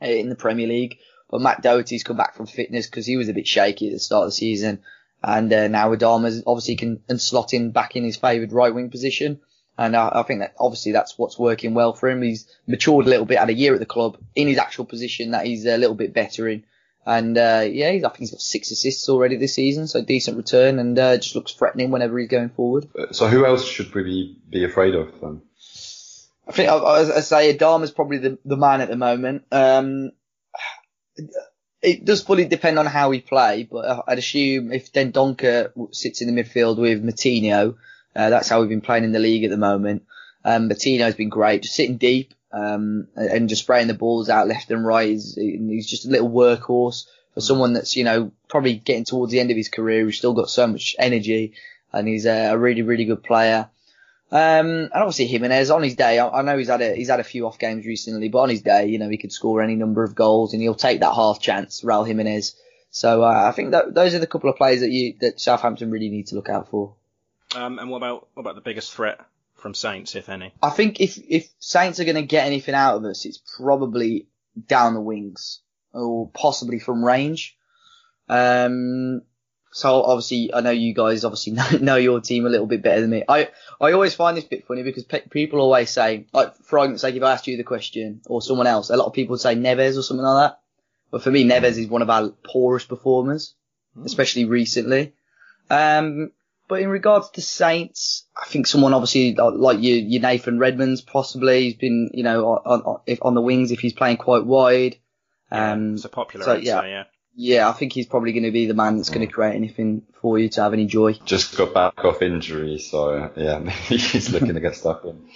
uh, in the Premier League, but Matt Doherty's come back from fitness because he was a bit shaky at the start of the season, and uh, now Adama obviously can and slot in back in his favoured right wing position. And I, I think that obviously that's what's working well for him. He's matured a little bit, had a year at the club in his actual position that he's a little bit better in. And uh, yeah, he's, I think he's got six assists already this season, so decent return, and uh, just looks threatening whenever he's going forward. So who else should we be, be afraid of then? I think, as I say, Adama's probably the, the man at the moment. Um, it does fully depend on how we play, but I'd assume if Dendoncker sits in the midfield with Moutinho, uh, that's how we've been playing in the league at the moment. Um, Moutinho's been great, just sitting deep, um, and just spraying the balls out left and right. He's, he's just a little workhorse for someone that's, you know, probably getting towards the end of his career, who's still got so much energy, and he's a, a really, really good player. Um, and obviously Jimenez on his day, I, I know he's had a he's had a few off games recently, but on his day, you know, he could score any number of goals and he'll take that half chance, Raul Jimenez. So uh, I think that those are the couple of players that you that Southampton really need to look out for. Um, and what about what about the biggest threat from Saints, if any? I think if if Saints are going to get anything out of us, it's probably down the wings or possibly from range. Um, so obviously, I know you guys obviously know, know your team a little bit better than me. I I always find this bit funny because pe- people always say, like for argument's sake, if I asked you the question or someone else, a lot of people would say Neves or something like that. But for me, Neves is one of our poorest performers, especially recently. Um, but in regards to Saints, I think someone obviously like like you, you Nathan Redmond's possibly. He's been, you know, on, on, if, on the wings if he's playing quite wide. Um, It's a popular so, answer, yeah. yeah. yeah, I think he's probably going to be the man that's going to create anything for you to have any joy. Just got back off injury, so yeah, he's looking to get stuck in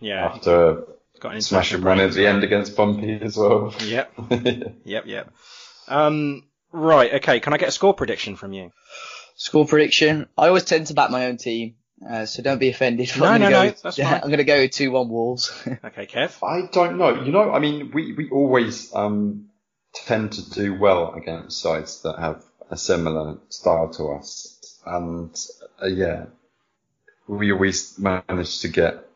Yeah. after Got an smashing one break at the end against Pompey as well. Yep. Yep, yep. Um, right, okay. Can I get a score prediction from you? Score prediction. I always tend to back my own team, uh, so don't be offended. No, I'm no, gonna no, go, that's yeah, fine. I'm going to go with two one Wolves. Okay, Kev. I don't know. You know, I mean, we, we always um, tend to do well against sides that have a similar style to us, and uh, yeah, we always manage to get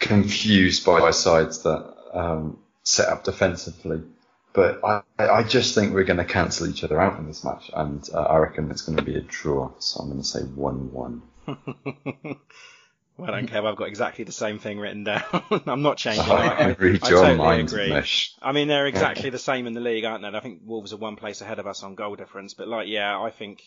confused by sides that um, set up defensively. But I, I just think we're going to cancel each other out in this match, and uh, I reckon it's going to be a draw. So I'm going to say one-one. well, I don't care. I've got exactly the same thing written down. I'm not changing. I I, I, read I your totally mind, agree. Mish. I mean, they're exactly the same in the league, aren't they? I think Wolves are one place ahead of us on goal difference, but like, yeah, I think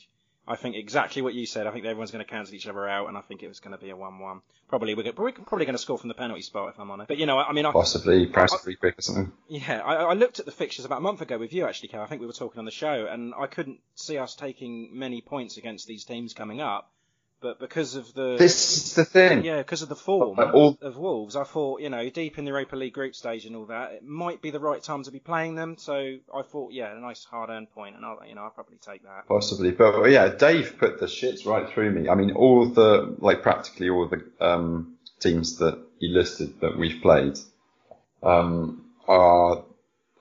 I think exactly what you said. I think everyone's going to cancel each other out, and I think it was going to be a one-one. Probably we're, probably going to score from the penalty spot if I'm honest. But you know, I mean, I, Possibly of free quick or something. yeah, I, I looked at the fixtures about a month ago with you actually, Kev. I think we were talking on the show, and I couldn't see us taking many points against these teams coming up. But because of the This is the thing. yeah, because of the form But all- of Wolves, I thought, you know, deep in the Europa League group stage and all that, it might be the right time to be playing them. So I thought, yeah, a nice hard-earned point, and I'll, you know, I'll probably take that. Possibly, but yeah, Dave put the shits right through me. I mean, all the like practically all the um, teams that he listed that we've played um, are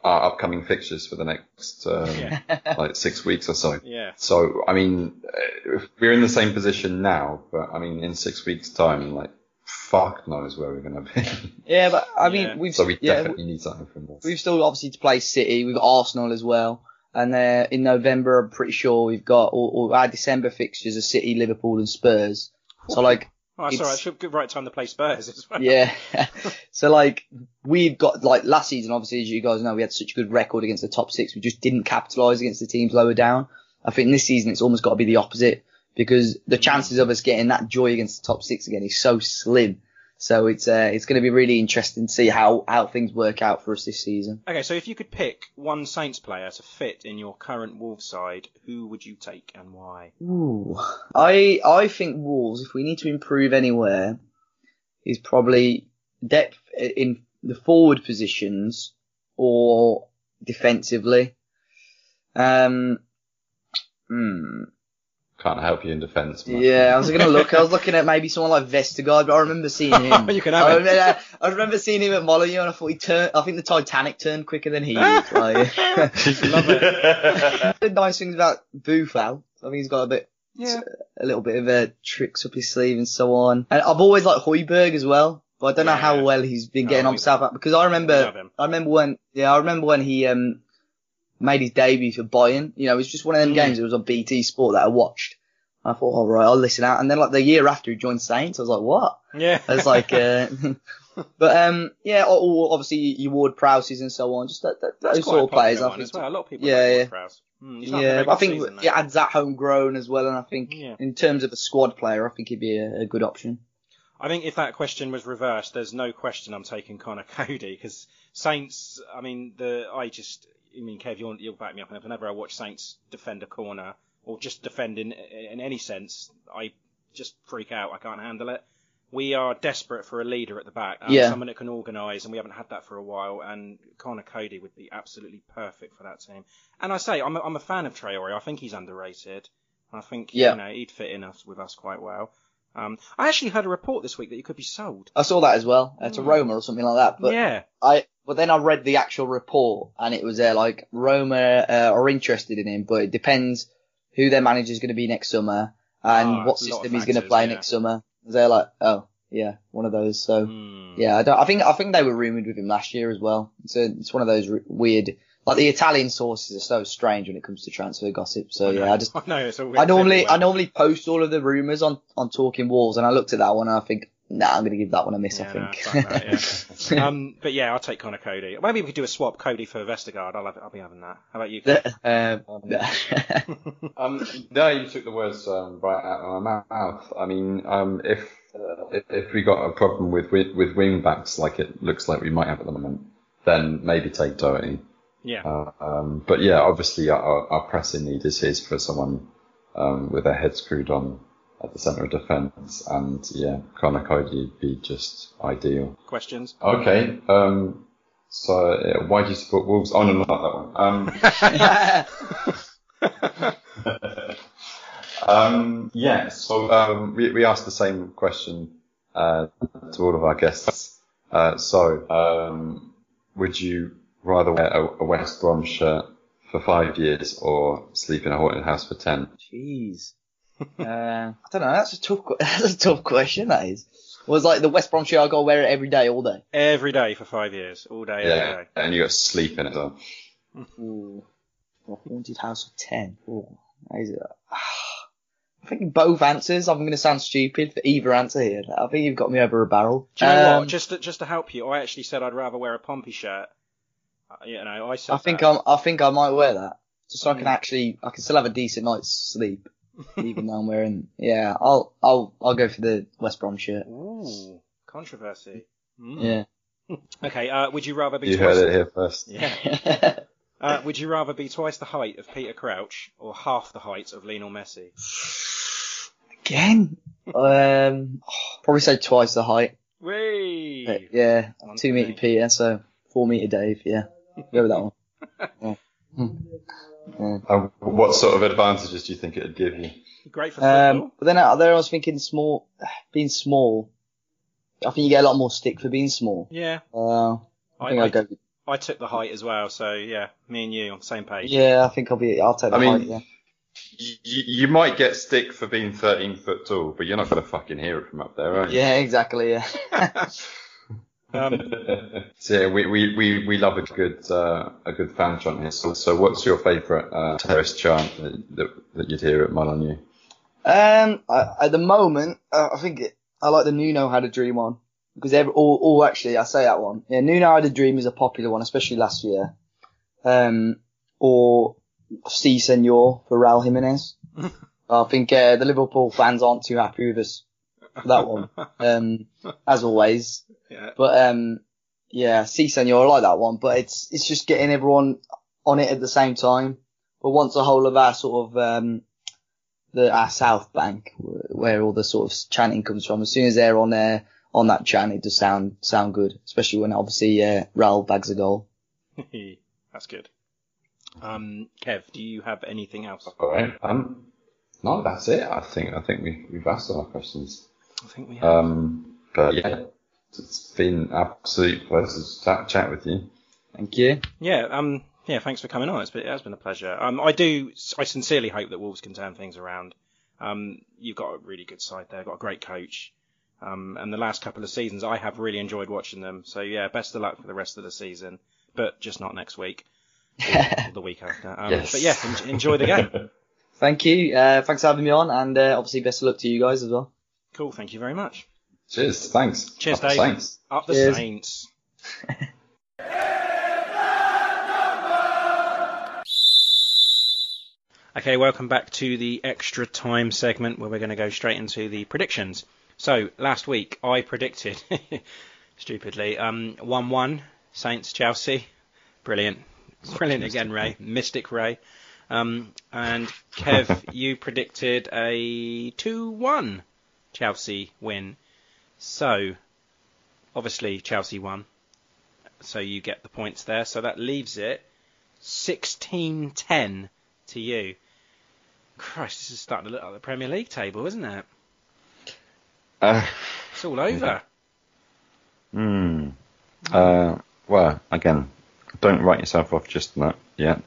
are upcoming fixtures for the next um, Yeah. like six weeks or so. Yeah. So I mean, uh, we're in the same position now, but I mean, in six weeks' time, like fuck knows where we're gonna be. Yeah, but I Yeah. mean, we've so we yeah, definitely need something from this. we've still obviously to play City. We've got Arsenal as well, and uh, in November, I'm pretty sure we've got all, all our December fixtures are City, Liverpool, and Spurs. So like, Oh, that's all right. Should good right time to play Spurs as well. yeah. so like, we've got like last season, obviously, as you guys know, we had such a good record against the top six. We just didn't capitalise against the teams lower down. I think this season it's almost got to be the opposite because the mm-hmm. chances of us getting that joy against the top six again is so slim. So it's uh, it's going to be really interesting to see how how things work out for us this season. Okay, so if you could pick one Saints player to fit in your current Wolves side, who would you take and why? Ooh. I I think Wolves, if we need to improve anywhere, is probably depth in the forward positions or defensively. Um. Hmm. Can't help you in defence. man. Yeah, I was gonna look. I was looking at maybe someone like Vestergaard, but I remember seeing him. You can have I him. remember, I remember seeing him at Molineux, and I thought he turned. I think the Titanic turned quicker than he did. like, Love it. the nice things about Boufal. I think he's got a bit, Yeah. a little bit of uh, tricks up his sleeve and so on. And I've always liked Højbjerg as well, but I don't know how well he's been getting Oh, on we- South because I remember. I remember when, yeah, I remember when he um made his debut for Bayern. You know, it was just one of them Mm. games. It was on BT Sport that I watched. I thought, all right, I'll listen out. And then like the year after he joined Saints, I was like, what? Yeah. I was like, uh, but um, yeah, or, or obviously you Ward Prowses and so on, just that, that, those sort of players. I think as well. A lot of people Yeah, yeah. Hmm, yeah, I think season, it adds that homegrown as well, and I think Yeah. in terms of a squad player, I think he'd be a, a good option. I think if that question was reversed, there's no question I'm taking Conor Coady because Saints. I mean, the I just. I mean, Kev, you'll, you'll back me up. And whenever I watch Saints defend a corner or just defend in in any sense, I just freak out. I can't handle it. We are desperate for a leader at the back, um, Yeah. someone that can organise, and we haven't had that for a while. And Conor Coady would be absolutely perfect for that team. And I say, I'm a, I'm a fan of Traore. I think he's underrated. I think Yeah. you know he'd fit in us with us quite well. Um, I actually heard a report this week that he could be sold. I saw that as well uh, to Mm. Roma or something like that. But yeah, I, but then I read the actual report, and it was there like Roma uh, are interested in him, but it depends who their manager is going to be next summer and Oh, what a system he's going to play yeah. next summer. They're like, oh yeah, one of those. So Hmm. yeah, I, don't, I think I think they were rumored with him last year as well. So it's one of those r- weird. Like the Italian sources are so strange when it comes to transfer gossip. So yeah, I just I know it's all I normally I normally post all of the rumours on, on Talking Wolves, and I looked at that one and I think, nah, I'm going to give that one a miss. Yeah, I think. fuck that, yeah. um, but yeah, I'll take Conor Coady. Maybe we could do a swap, Coady for Vestergaard. I'll have, I'll be having that. How about you? Um, Um, no, you took the words um, right out of my mouth. I mean, um, if if, if we got a problem with with wing backs like it looks like we might have at the moment, then maybe take Doherty. Yeah. Uh, um, but yeah, obviously our, our pressing need is his for someone um, with their head screwed on at the centre of defence, and yeah, Conor Coady would be just ideal. Questions? Okay, um, so uh, why do you support Wolves? Oh no, not that one. Um, Um, yeah, so um, we, we asked the same question uh, to all of our guests. Uh, so, um, would you rather wear a, a West Brom shirt for five years or sleep in a haunted house for ten? Jeez. uh, I don't know. That's a tough. que- That's a tough question. That is. Was like the West Brom shirt. I gotta wear it every day, all day. Every day for five years, all day, every Yeah, day. and you got to sleep in it. So. Ooh. A haunted house of ten. Ooh. That is a- I think both answers. I'm going to sound stupid for either answer here. I think you've got me over a barrel. Do you know Um, what? Just to, just to help you, I actually said I'd rather wear a Pompey shirt. Uh, you know, I said I think that. I'm, I think I might wear that just so I can Hmm. actually I can still have a decent night's sleep. even though I'm wearing. Yeah, I'll I'll I'll go for the West Brom shirt. Ooh, controversy. Mm. Yeah. Okay, uh, would you rather be You twice? heard it here first. Yeah. Uh, would you rather be twice the height of Peter Crouch or half the height of Lionel Messi? Again, um, probably say twice the height. Whee! But yeah, One two meter. Peter, so four meter Dave. Yeah, go with that one. Yeah. Yeah. Uh, what sort of advantages do you think it would give you? Great for football. Um, but then I, then I was thinking small, being small. I think you get a lot more stick for being small. yeah, Uh, I I, think I, I'll go. I took the height as well, so yeah, me and you on the same page. Yeah, I think I'll be. I'll take the I mean. Yeah. You, you might get stick for being 13 foot tall, but you're not going to fucking hear it from up there, are you? Yeah, exactly. Yeah. Um, So yeah, we, we, we, we love a good uh, a good fan chant here. So, so what's your favourite uh, terrace chant that, that, that you'd hear at Molineux? Um, I, at the moment, uh, I think it, I like the Nuno had a dream one because every, all, all actually I say that one. Yeah, Nuno had a dream is a popular one, especially last year. Um, or Si Senor for Raul Jimenez. I think uh, the Liverpool fans aren't too happy with us for that one. Um, as always. yeah. But um, yeah, Si Senor, I like that one. But it's it's just getting everyone on it at the same time. But once the whole of our sort of um, the our South Bank, where all the sort of chanting comes from, as soon as they're on there on that chant, it does sound sound good. Especially when obviously uh, Raul bags a goal. That's good. Um, Kev, do you have anything else? All right. Um, no, that's it. I think I think we, we've asked all our questions. I think we have. Um, but yeah, it's been absolute pleasure to chat, chat with you. Thank you. Yeah, um, yeah, thanks for coming on. It's been, it has been a pleasure. Um, I do, I sincerely hope that Wolves can turn things around. Um, you've got a really good side there, got a great coach. Um, and the last couple of seasons, I have really enjoyed watching them. So yeah, best of luck for the rest of the season, but just not next week, or the week after. Um, Yes. But yeah, en- enjoy the game. Thank you. Uh, thanks for having me on, and uh, obviously best of luck to you guys as well. Cool, thank you very much. Cheers. Thanks. Cheers, Up Dave. Saints. Up the Cheers. Saints. Okay, welcome back to the extra time segment where we're going to go straight into the predictions. So last week I predicted, stupidly, um, one-one Saints Chelsea. Brilliant, brilliant again, Ray, Mystic Ray. Um, and Kev, you predicted a two-one Chelsea win. So obviously Chelsea won, so you get the points there. So that leaves it 16-10 to you. Christ, this is starting to look like the Premier League table, isn't it? Uh, It's all over. hmm. Uh, well, again, don't write yourself off just that yet.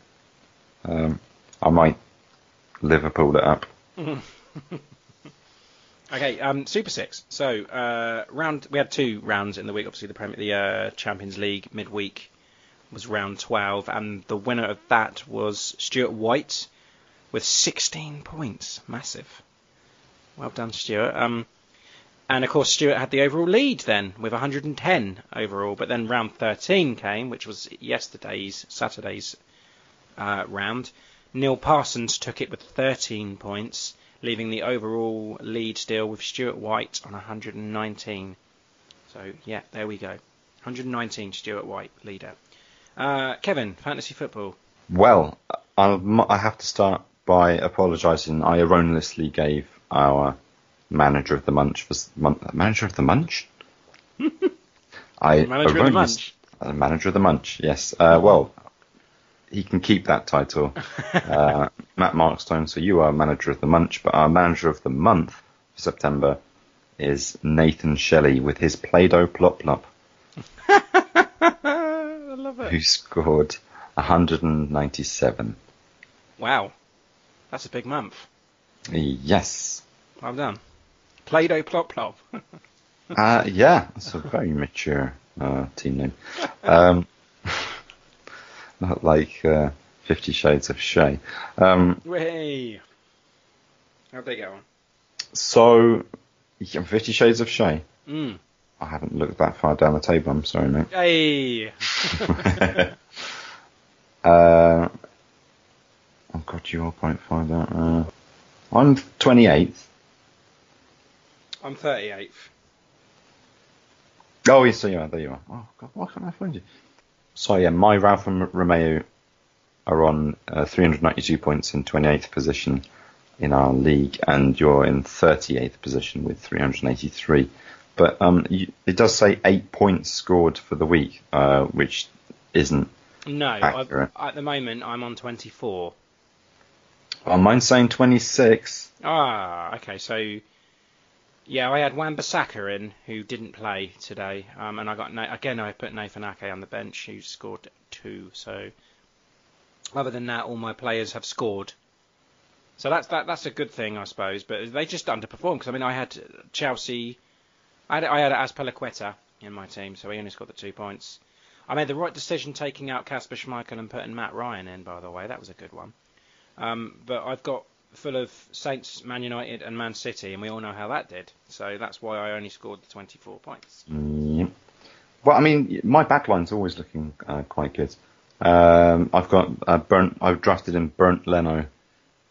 Um, I might Liverpool it up. Okay, um, Super Six. So uh, round we had two rounds in the week. Obviously, the Premier, the uh, Champions League midweek was round 12, and the winner of that was Stuart White with 16 points. Massive. Well done, Stuart. Um, and of course, Stuart had the overall lead then with 110 overall. But then round 13 came, which was yesterday's Saturday's uh, round. Neil Parsons took it with 13 points, leaving the overall lead still with Stuart White on 119. So yeah, there we go. 119 Stuart White leader. Uh, Kevin, fantasy football. Well, I'll, I have to start by apologising. I erroneously gave our manager of the munch for manager of the munch. I Manager of the Munch. uh, manager of the munch. Yes. Uh, well, he can keep that title, uh, Matt Markstone. So you are manager of the munch, but our manager of the month for September is Nathan Shelley with his Play-Doh plop plop, I love it. who scored 197. Wow, that's a big month. Yes. Well done. Play-Doh plop plop. Uh, yeah, that's a very mature uh, team name. Um, not like uh, Fifty Shades of Shay. Um, Way. How'd they go on? so, yeah, Fifty Shades of Shay. Mm. I haven't looked that far down the table. I'm sorry, mate. Hey. uh, oh God, you point find out. Uh, I'm 28th. I'm 38th. Oh, yes, so you are. There you are. Oh, God, why can't I find you? So, yeah, my Ralph and Romeo are on uh, 392 points in 28th position in our league, and you're in 38th position with 383. But um, you, it does say eight points scored for the week, uh, which isn't No, accurate. I, at the moment I'm on 24. Oh, mine's saying 26. Ah, okay. So, yeah, I had Wan-Bissaka in who didn't play today, um, and I got Na- again I put Nathan Ake on the bench who scored two. So, other than that, all my players have scored. So that's that. That's a good thing, I suppose. But they just underperformed because I mean I had Chelsea, I had I had in my team, so he only scored the two points. I made the right decision taking out Kasper Schmeichel and putting Matt Ryan in. By the way, that was a good one. Um, but I've got full of Saints, Man United, and Man City, and we all know how that did. So that's why I only scored the 24 points. Well, I mean, my backline's always looking uh, quite good. Um, I've got uh, Bernd. I've drafted in Bernd Leno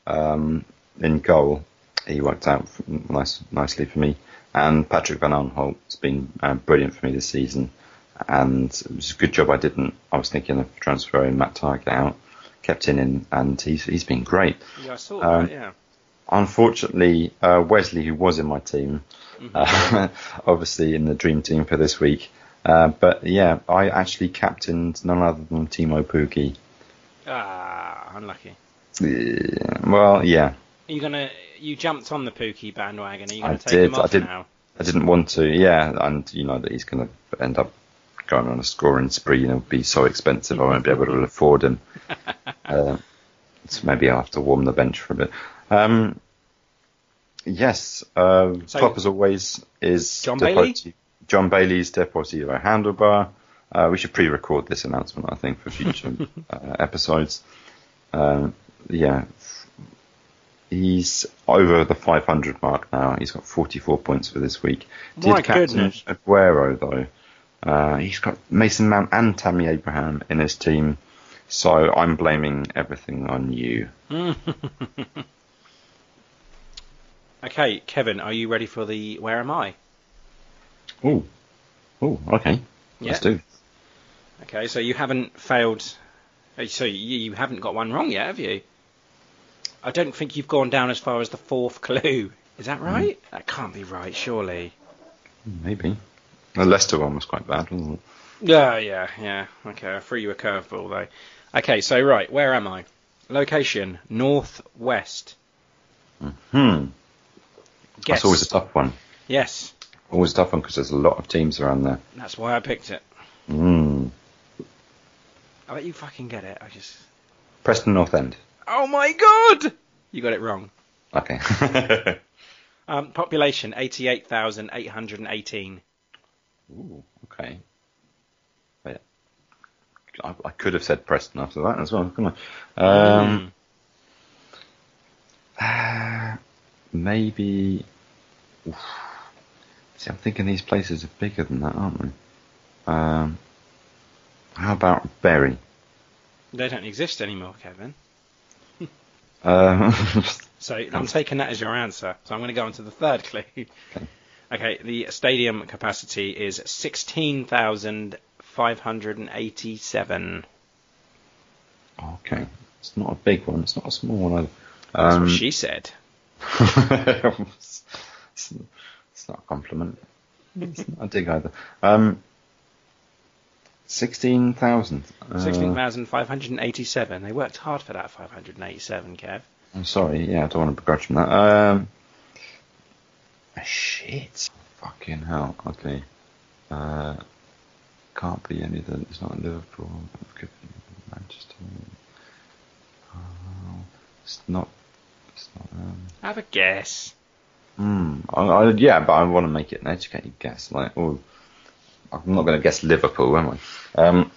um, in goal. He worked out nice, nicely for me. And Patrick Van Aanholt's been uh, brilliant for me this season. And it was a good job I didn't. I was thinking of transferring Matt Targett out, kept in, and he's he's been great. Yeah, I saw Um, that. Yeah. Unfortunately, uh, Wesley, who was in my team, uh, obviously in the dream team for this week. Uh, but yeah, I actually captained none other than Teemu Pukki. Ah, unlucky. Well, yeah, Are you gonna? You jumped on the Pukki bandwagon. Are you I gonna take did. him off I didn't. now? I didn't want to. Yeah, and you know that he's going to end up going on a scoring spree and it'll be so expensive I won't be able to afford him. uh, so maybe I'll have to warm the bench for a bit. Um, yes, uh, So- top as always is John Bailey? John Bailey's Deportivo Handlebar. Uh, we should pre-record this announcement, I think, for future uh, episodes. Um, yeah, he's over the 500 mark now. He's got 44 points for this week. My Did captain goodness. Aguero though. Uh, he's got Mason Mount and Tammy Abraham in his team, so I'm blaming everything on you. okay, Kevin, are you ready for the Where Am I? Oh, oh, okay, Yeah. let's do. Okay, so you haven't failed. uh, So you, you haven't got one wrong yet, have you? I don't think you've gone down as far as the fourth clue. Is that right? That can't be right, surely. Maybe. The Leicester one was quite bad, wasn't it? Yeah, yeah, yeah. Okay, I threw you a curveball though. Okay, so right, where am I? Location: northwest. Hmm. That's always a tough one. Yes, Always a tough one because there's a lot of teams around there. that's why I picked it. Hmm. I bet you fucking get it. I just. Preston North End. Oh my god! You got it wrong. Okay. Um, population: eighty-eight thousand eight hundred and eighteen. Ooh, okay. I, I could have said Preston after that as well. Come on. Um, maybe. oof. See, I'm thinking these places are bigger than that, aren't they? Um, how about Bury? They don't exist anymore, Kevin. Um, So I'm taking that as your answer. So I'm going to go on to the third clue. Okay. okay the stadium capacity is 16,587. okay. It's not a big one. It's not a small one either. That's Um, what she said. it's, it's not a compliment. It's not a dig either. Um, 16,000. Uh, 16,587. They worked hard for that 587, Kev. I'm sorry, yeah, I don't want to begrudge them that. Um, shit. Fucking hell. Okay. Uh, can't be any that it's not Liverpool. It could be Manchester. Oh, it's not. It's not. Um, Have a guess. hmm. I, I, yeah, but I want to make it an educated guess. Like, oh, I'm not going to guess Liverpool, am I? Um,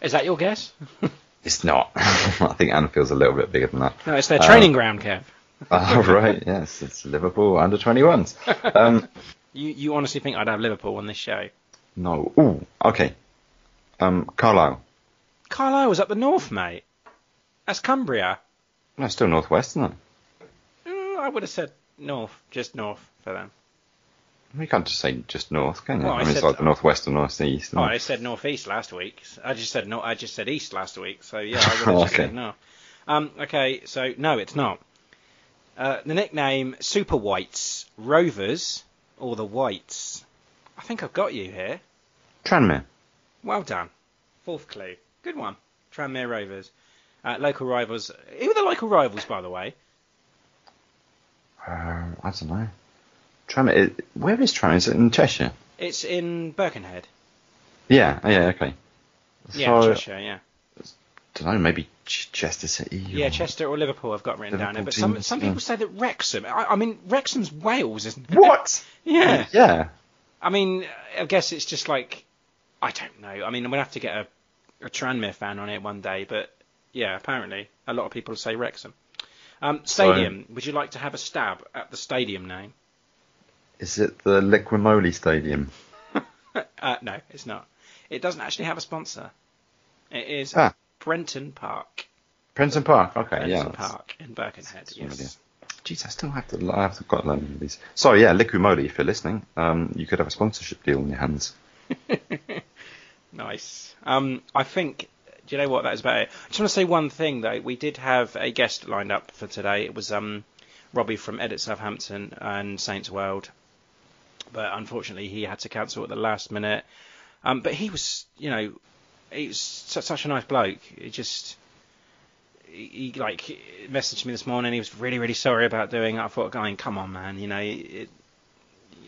Is that your guess? it's not. I think Anfield's a little bit bigger than that. no, it's their Uh, training ground, Kev. Oh, right, yes, it's Liverpool under 21s. Um, You, you honestly think I'd have Liverpool on this show? No. Ooh, okay. Um, Carlisle. Carlisle was up the north, mate. That's Cumbria. No, still northwest, isn't it? Well, I would have said north, just north for them. We can't just say just north, can you? Well, I I mean, it's said- like the northwest or northeast. Oh, isn't I said northeast last week. I just said no. I just said east last week. So yeah, I would have Okay. said no. Um, okay, so no, it's not. Uh, the nickname Super Whites, Rovers, or the Whites. I think I've got you here. Tranmere. Well done. Fourth clue. Good one. Tranmere Rovers. Uh, local rivals. Who are the local rivals, by the way? Uh, I don't know. Tranmere. Where is Tranmere? Is it in Cheshire? It's in Birkenhead. Yeah. oh, Yeah. Okay. Yeah, So, Cheshire. Yeah. don't know. Maybe Ch- Chester City. Yeah, or- Chester or Liverpool. I've got written down there. But some teams, some yeah. people say that Wrexham. I, I mean, Wrexham's Wales, isn't it? What? Yeah. Yeah. I mean, I guess it's just like I don't know. I mean, I'm gonna have to get a, a Tranmere fan on it one day, but yeah, apparently a lot of people say Wrexham. Um, stadium. Would you like to have a stab at the stadium name? Is it the Liqui Moly Stadium? Uh, no, it's not. It doesn't actually have a sponsor. It is Ah. Prenton Park. Prenton Park. Okay. Prenton yeah. Park in Birkenhead. Yes. Jeez, I still have to. I have to got to learn these. Sorry, yeah, Liqui Moly. If you're listening, um, you could have a sponsorship deal in your hands. Nice. Um, I think. Do you know what? That is about it. I just want to say one thing though. We did have a guest lined up for today. It was um, Robbie from Edit Southampton and Saints World, but unfortunately he had to cancel at the last minute. Um, but he was, you know, he was such, a nice bloke. He just. He, he like messaged me this morning. He was really, really sorry about doing it. I thought, going, come on, man. You know, it,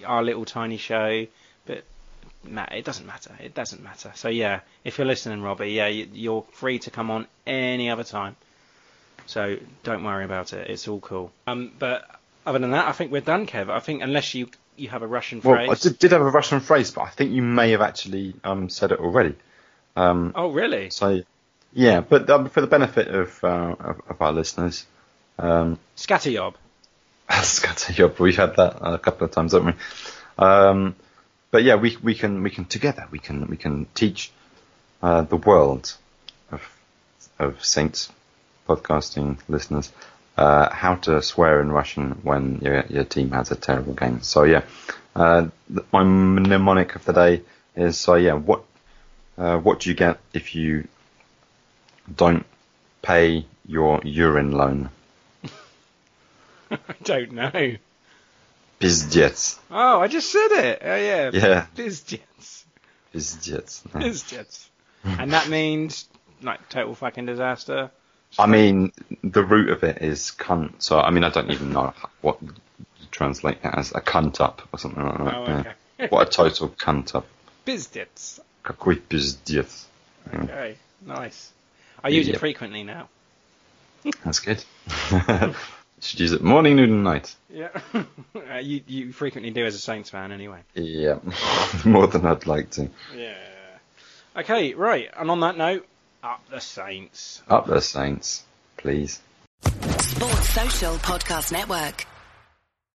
our little tiny show, but nah, it doesn't matter. It doesn't matter. So yeah, if you're listening, Robbie, yeah, you, you're free to come on any other time. So don't worry about it. It's all cool. Um, but other than that, I think we're done, Kev. I think unless you you have a Russian Well, phrase. I did, did have a Russian phrase, but I think you may have actually um, said it already. Um, Oh really? so, yeah, but um, for the benefit of, uh, of, of our listeners, um, Scatterjob. Scatterjob, we've had that a couple of times, haven't we? Um, but yeah, we we can we can together we can we can teach uh, the world of of Saints podcasting listeners uh, how to swear in Russian when your your team has a terrible game. So yeah, uh, my mnemonic of the day is so yeah, what uh, what do you get if you don't pay your urine loan? I don't know. Pizdец. Oh, I just said it. Oh yeah. Yeah. Bizjets. Pizdец. Bizjets. and that means like total fucking disaster. I mean, the root of it is cunt. So I mean, I don't even know what to translate that as a cunt up or something like that. Oh, yeah. okay. What a total cunt up. Bizjets. Какой пиздец. Yeah, Okay. Nice. I use Yep. it frequently now. That's good. Should use it morning, noon, and night. Yeah. uh, you you frequently do as a Saints fan anyway. Yeah, more than I'd like to. Yeah. Okay, right. And on that note, up the Saints. Up the Saints, please. Sports Social Podcast Network.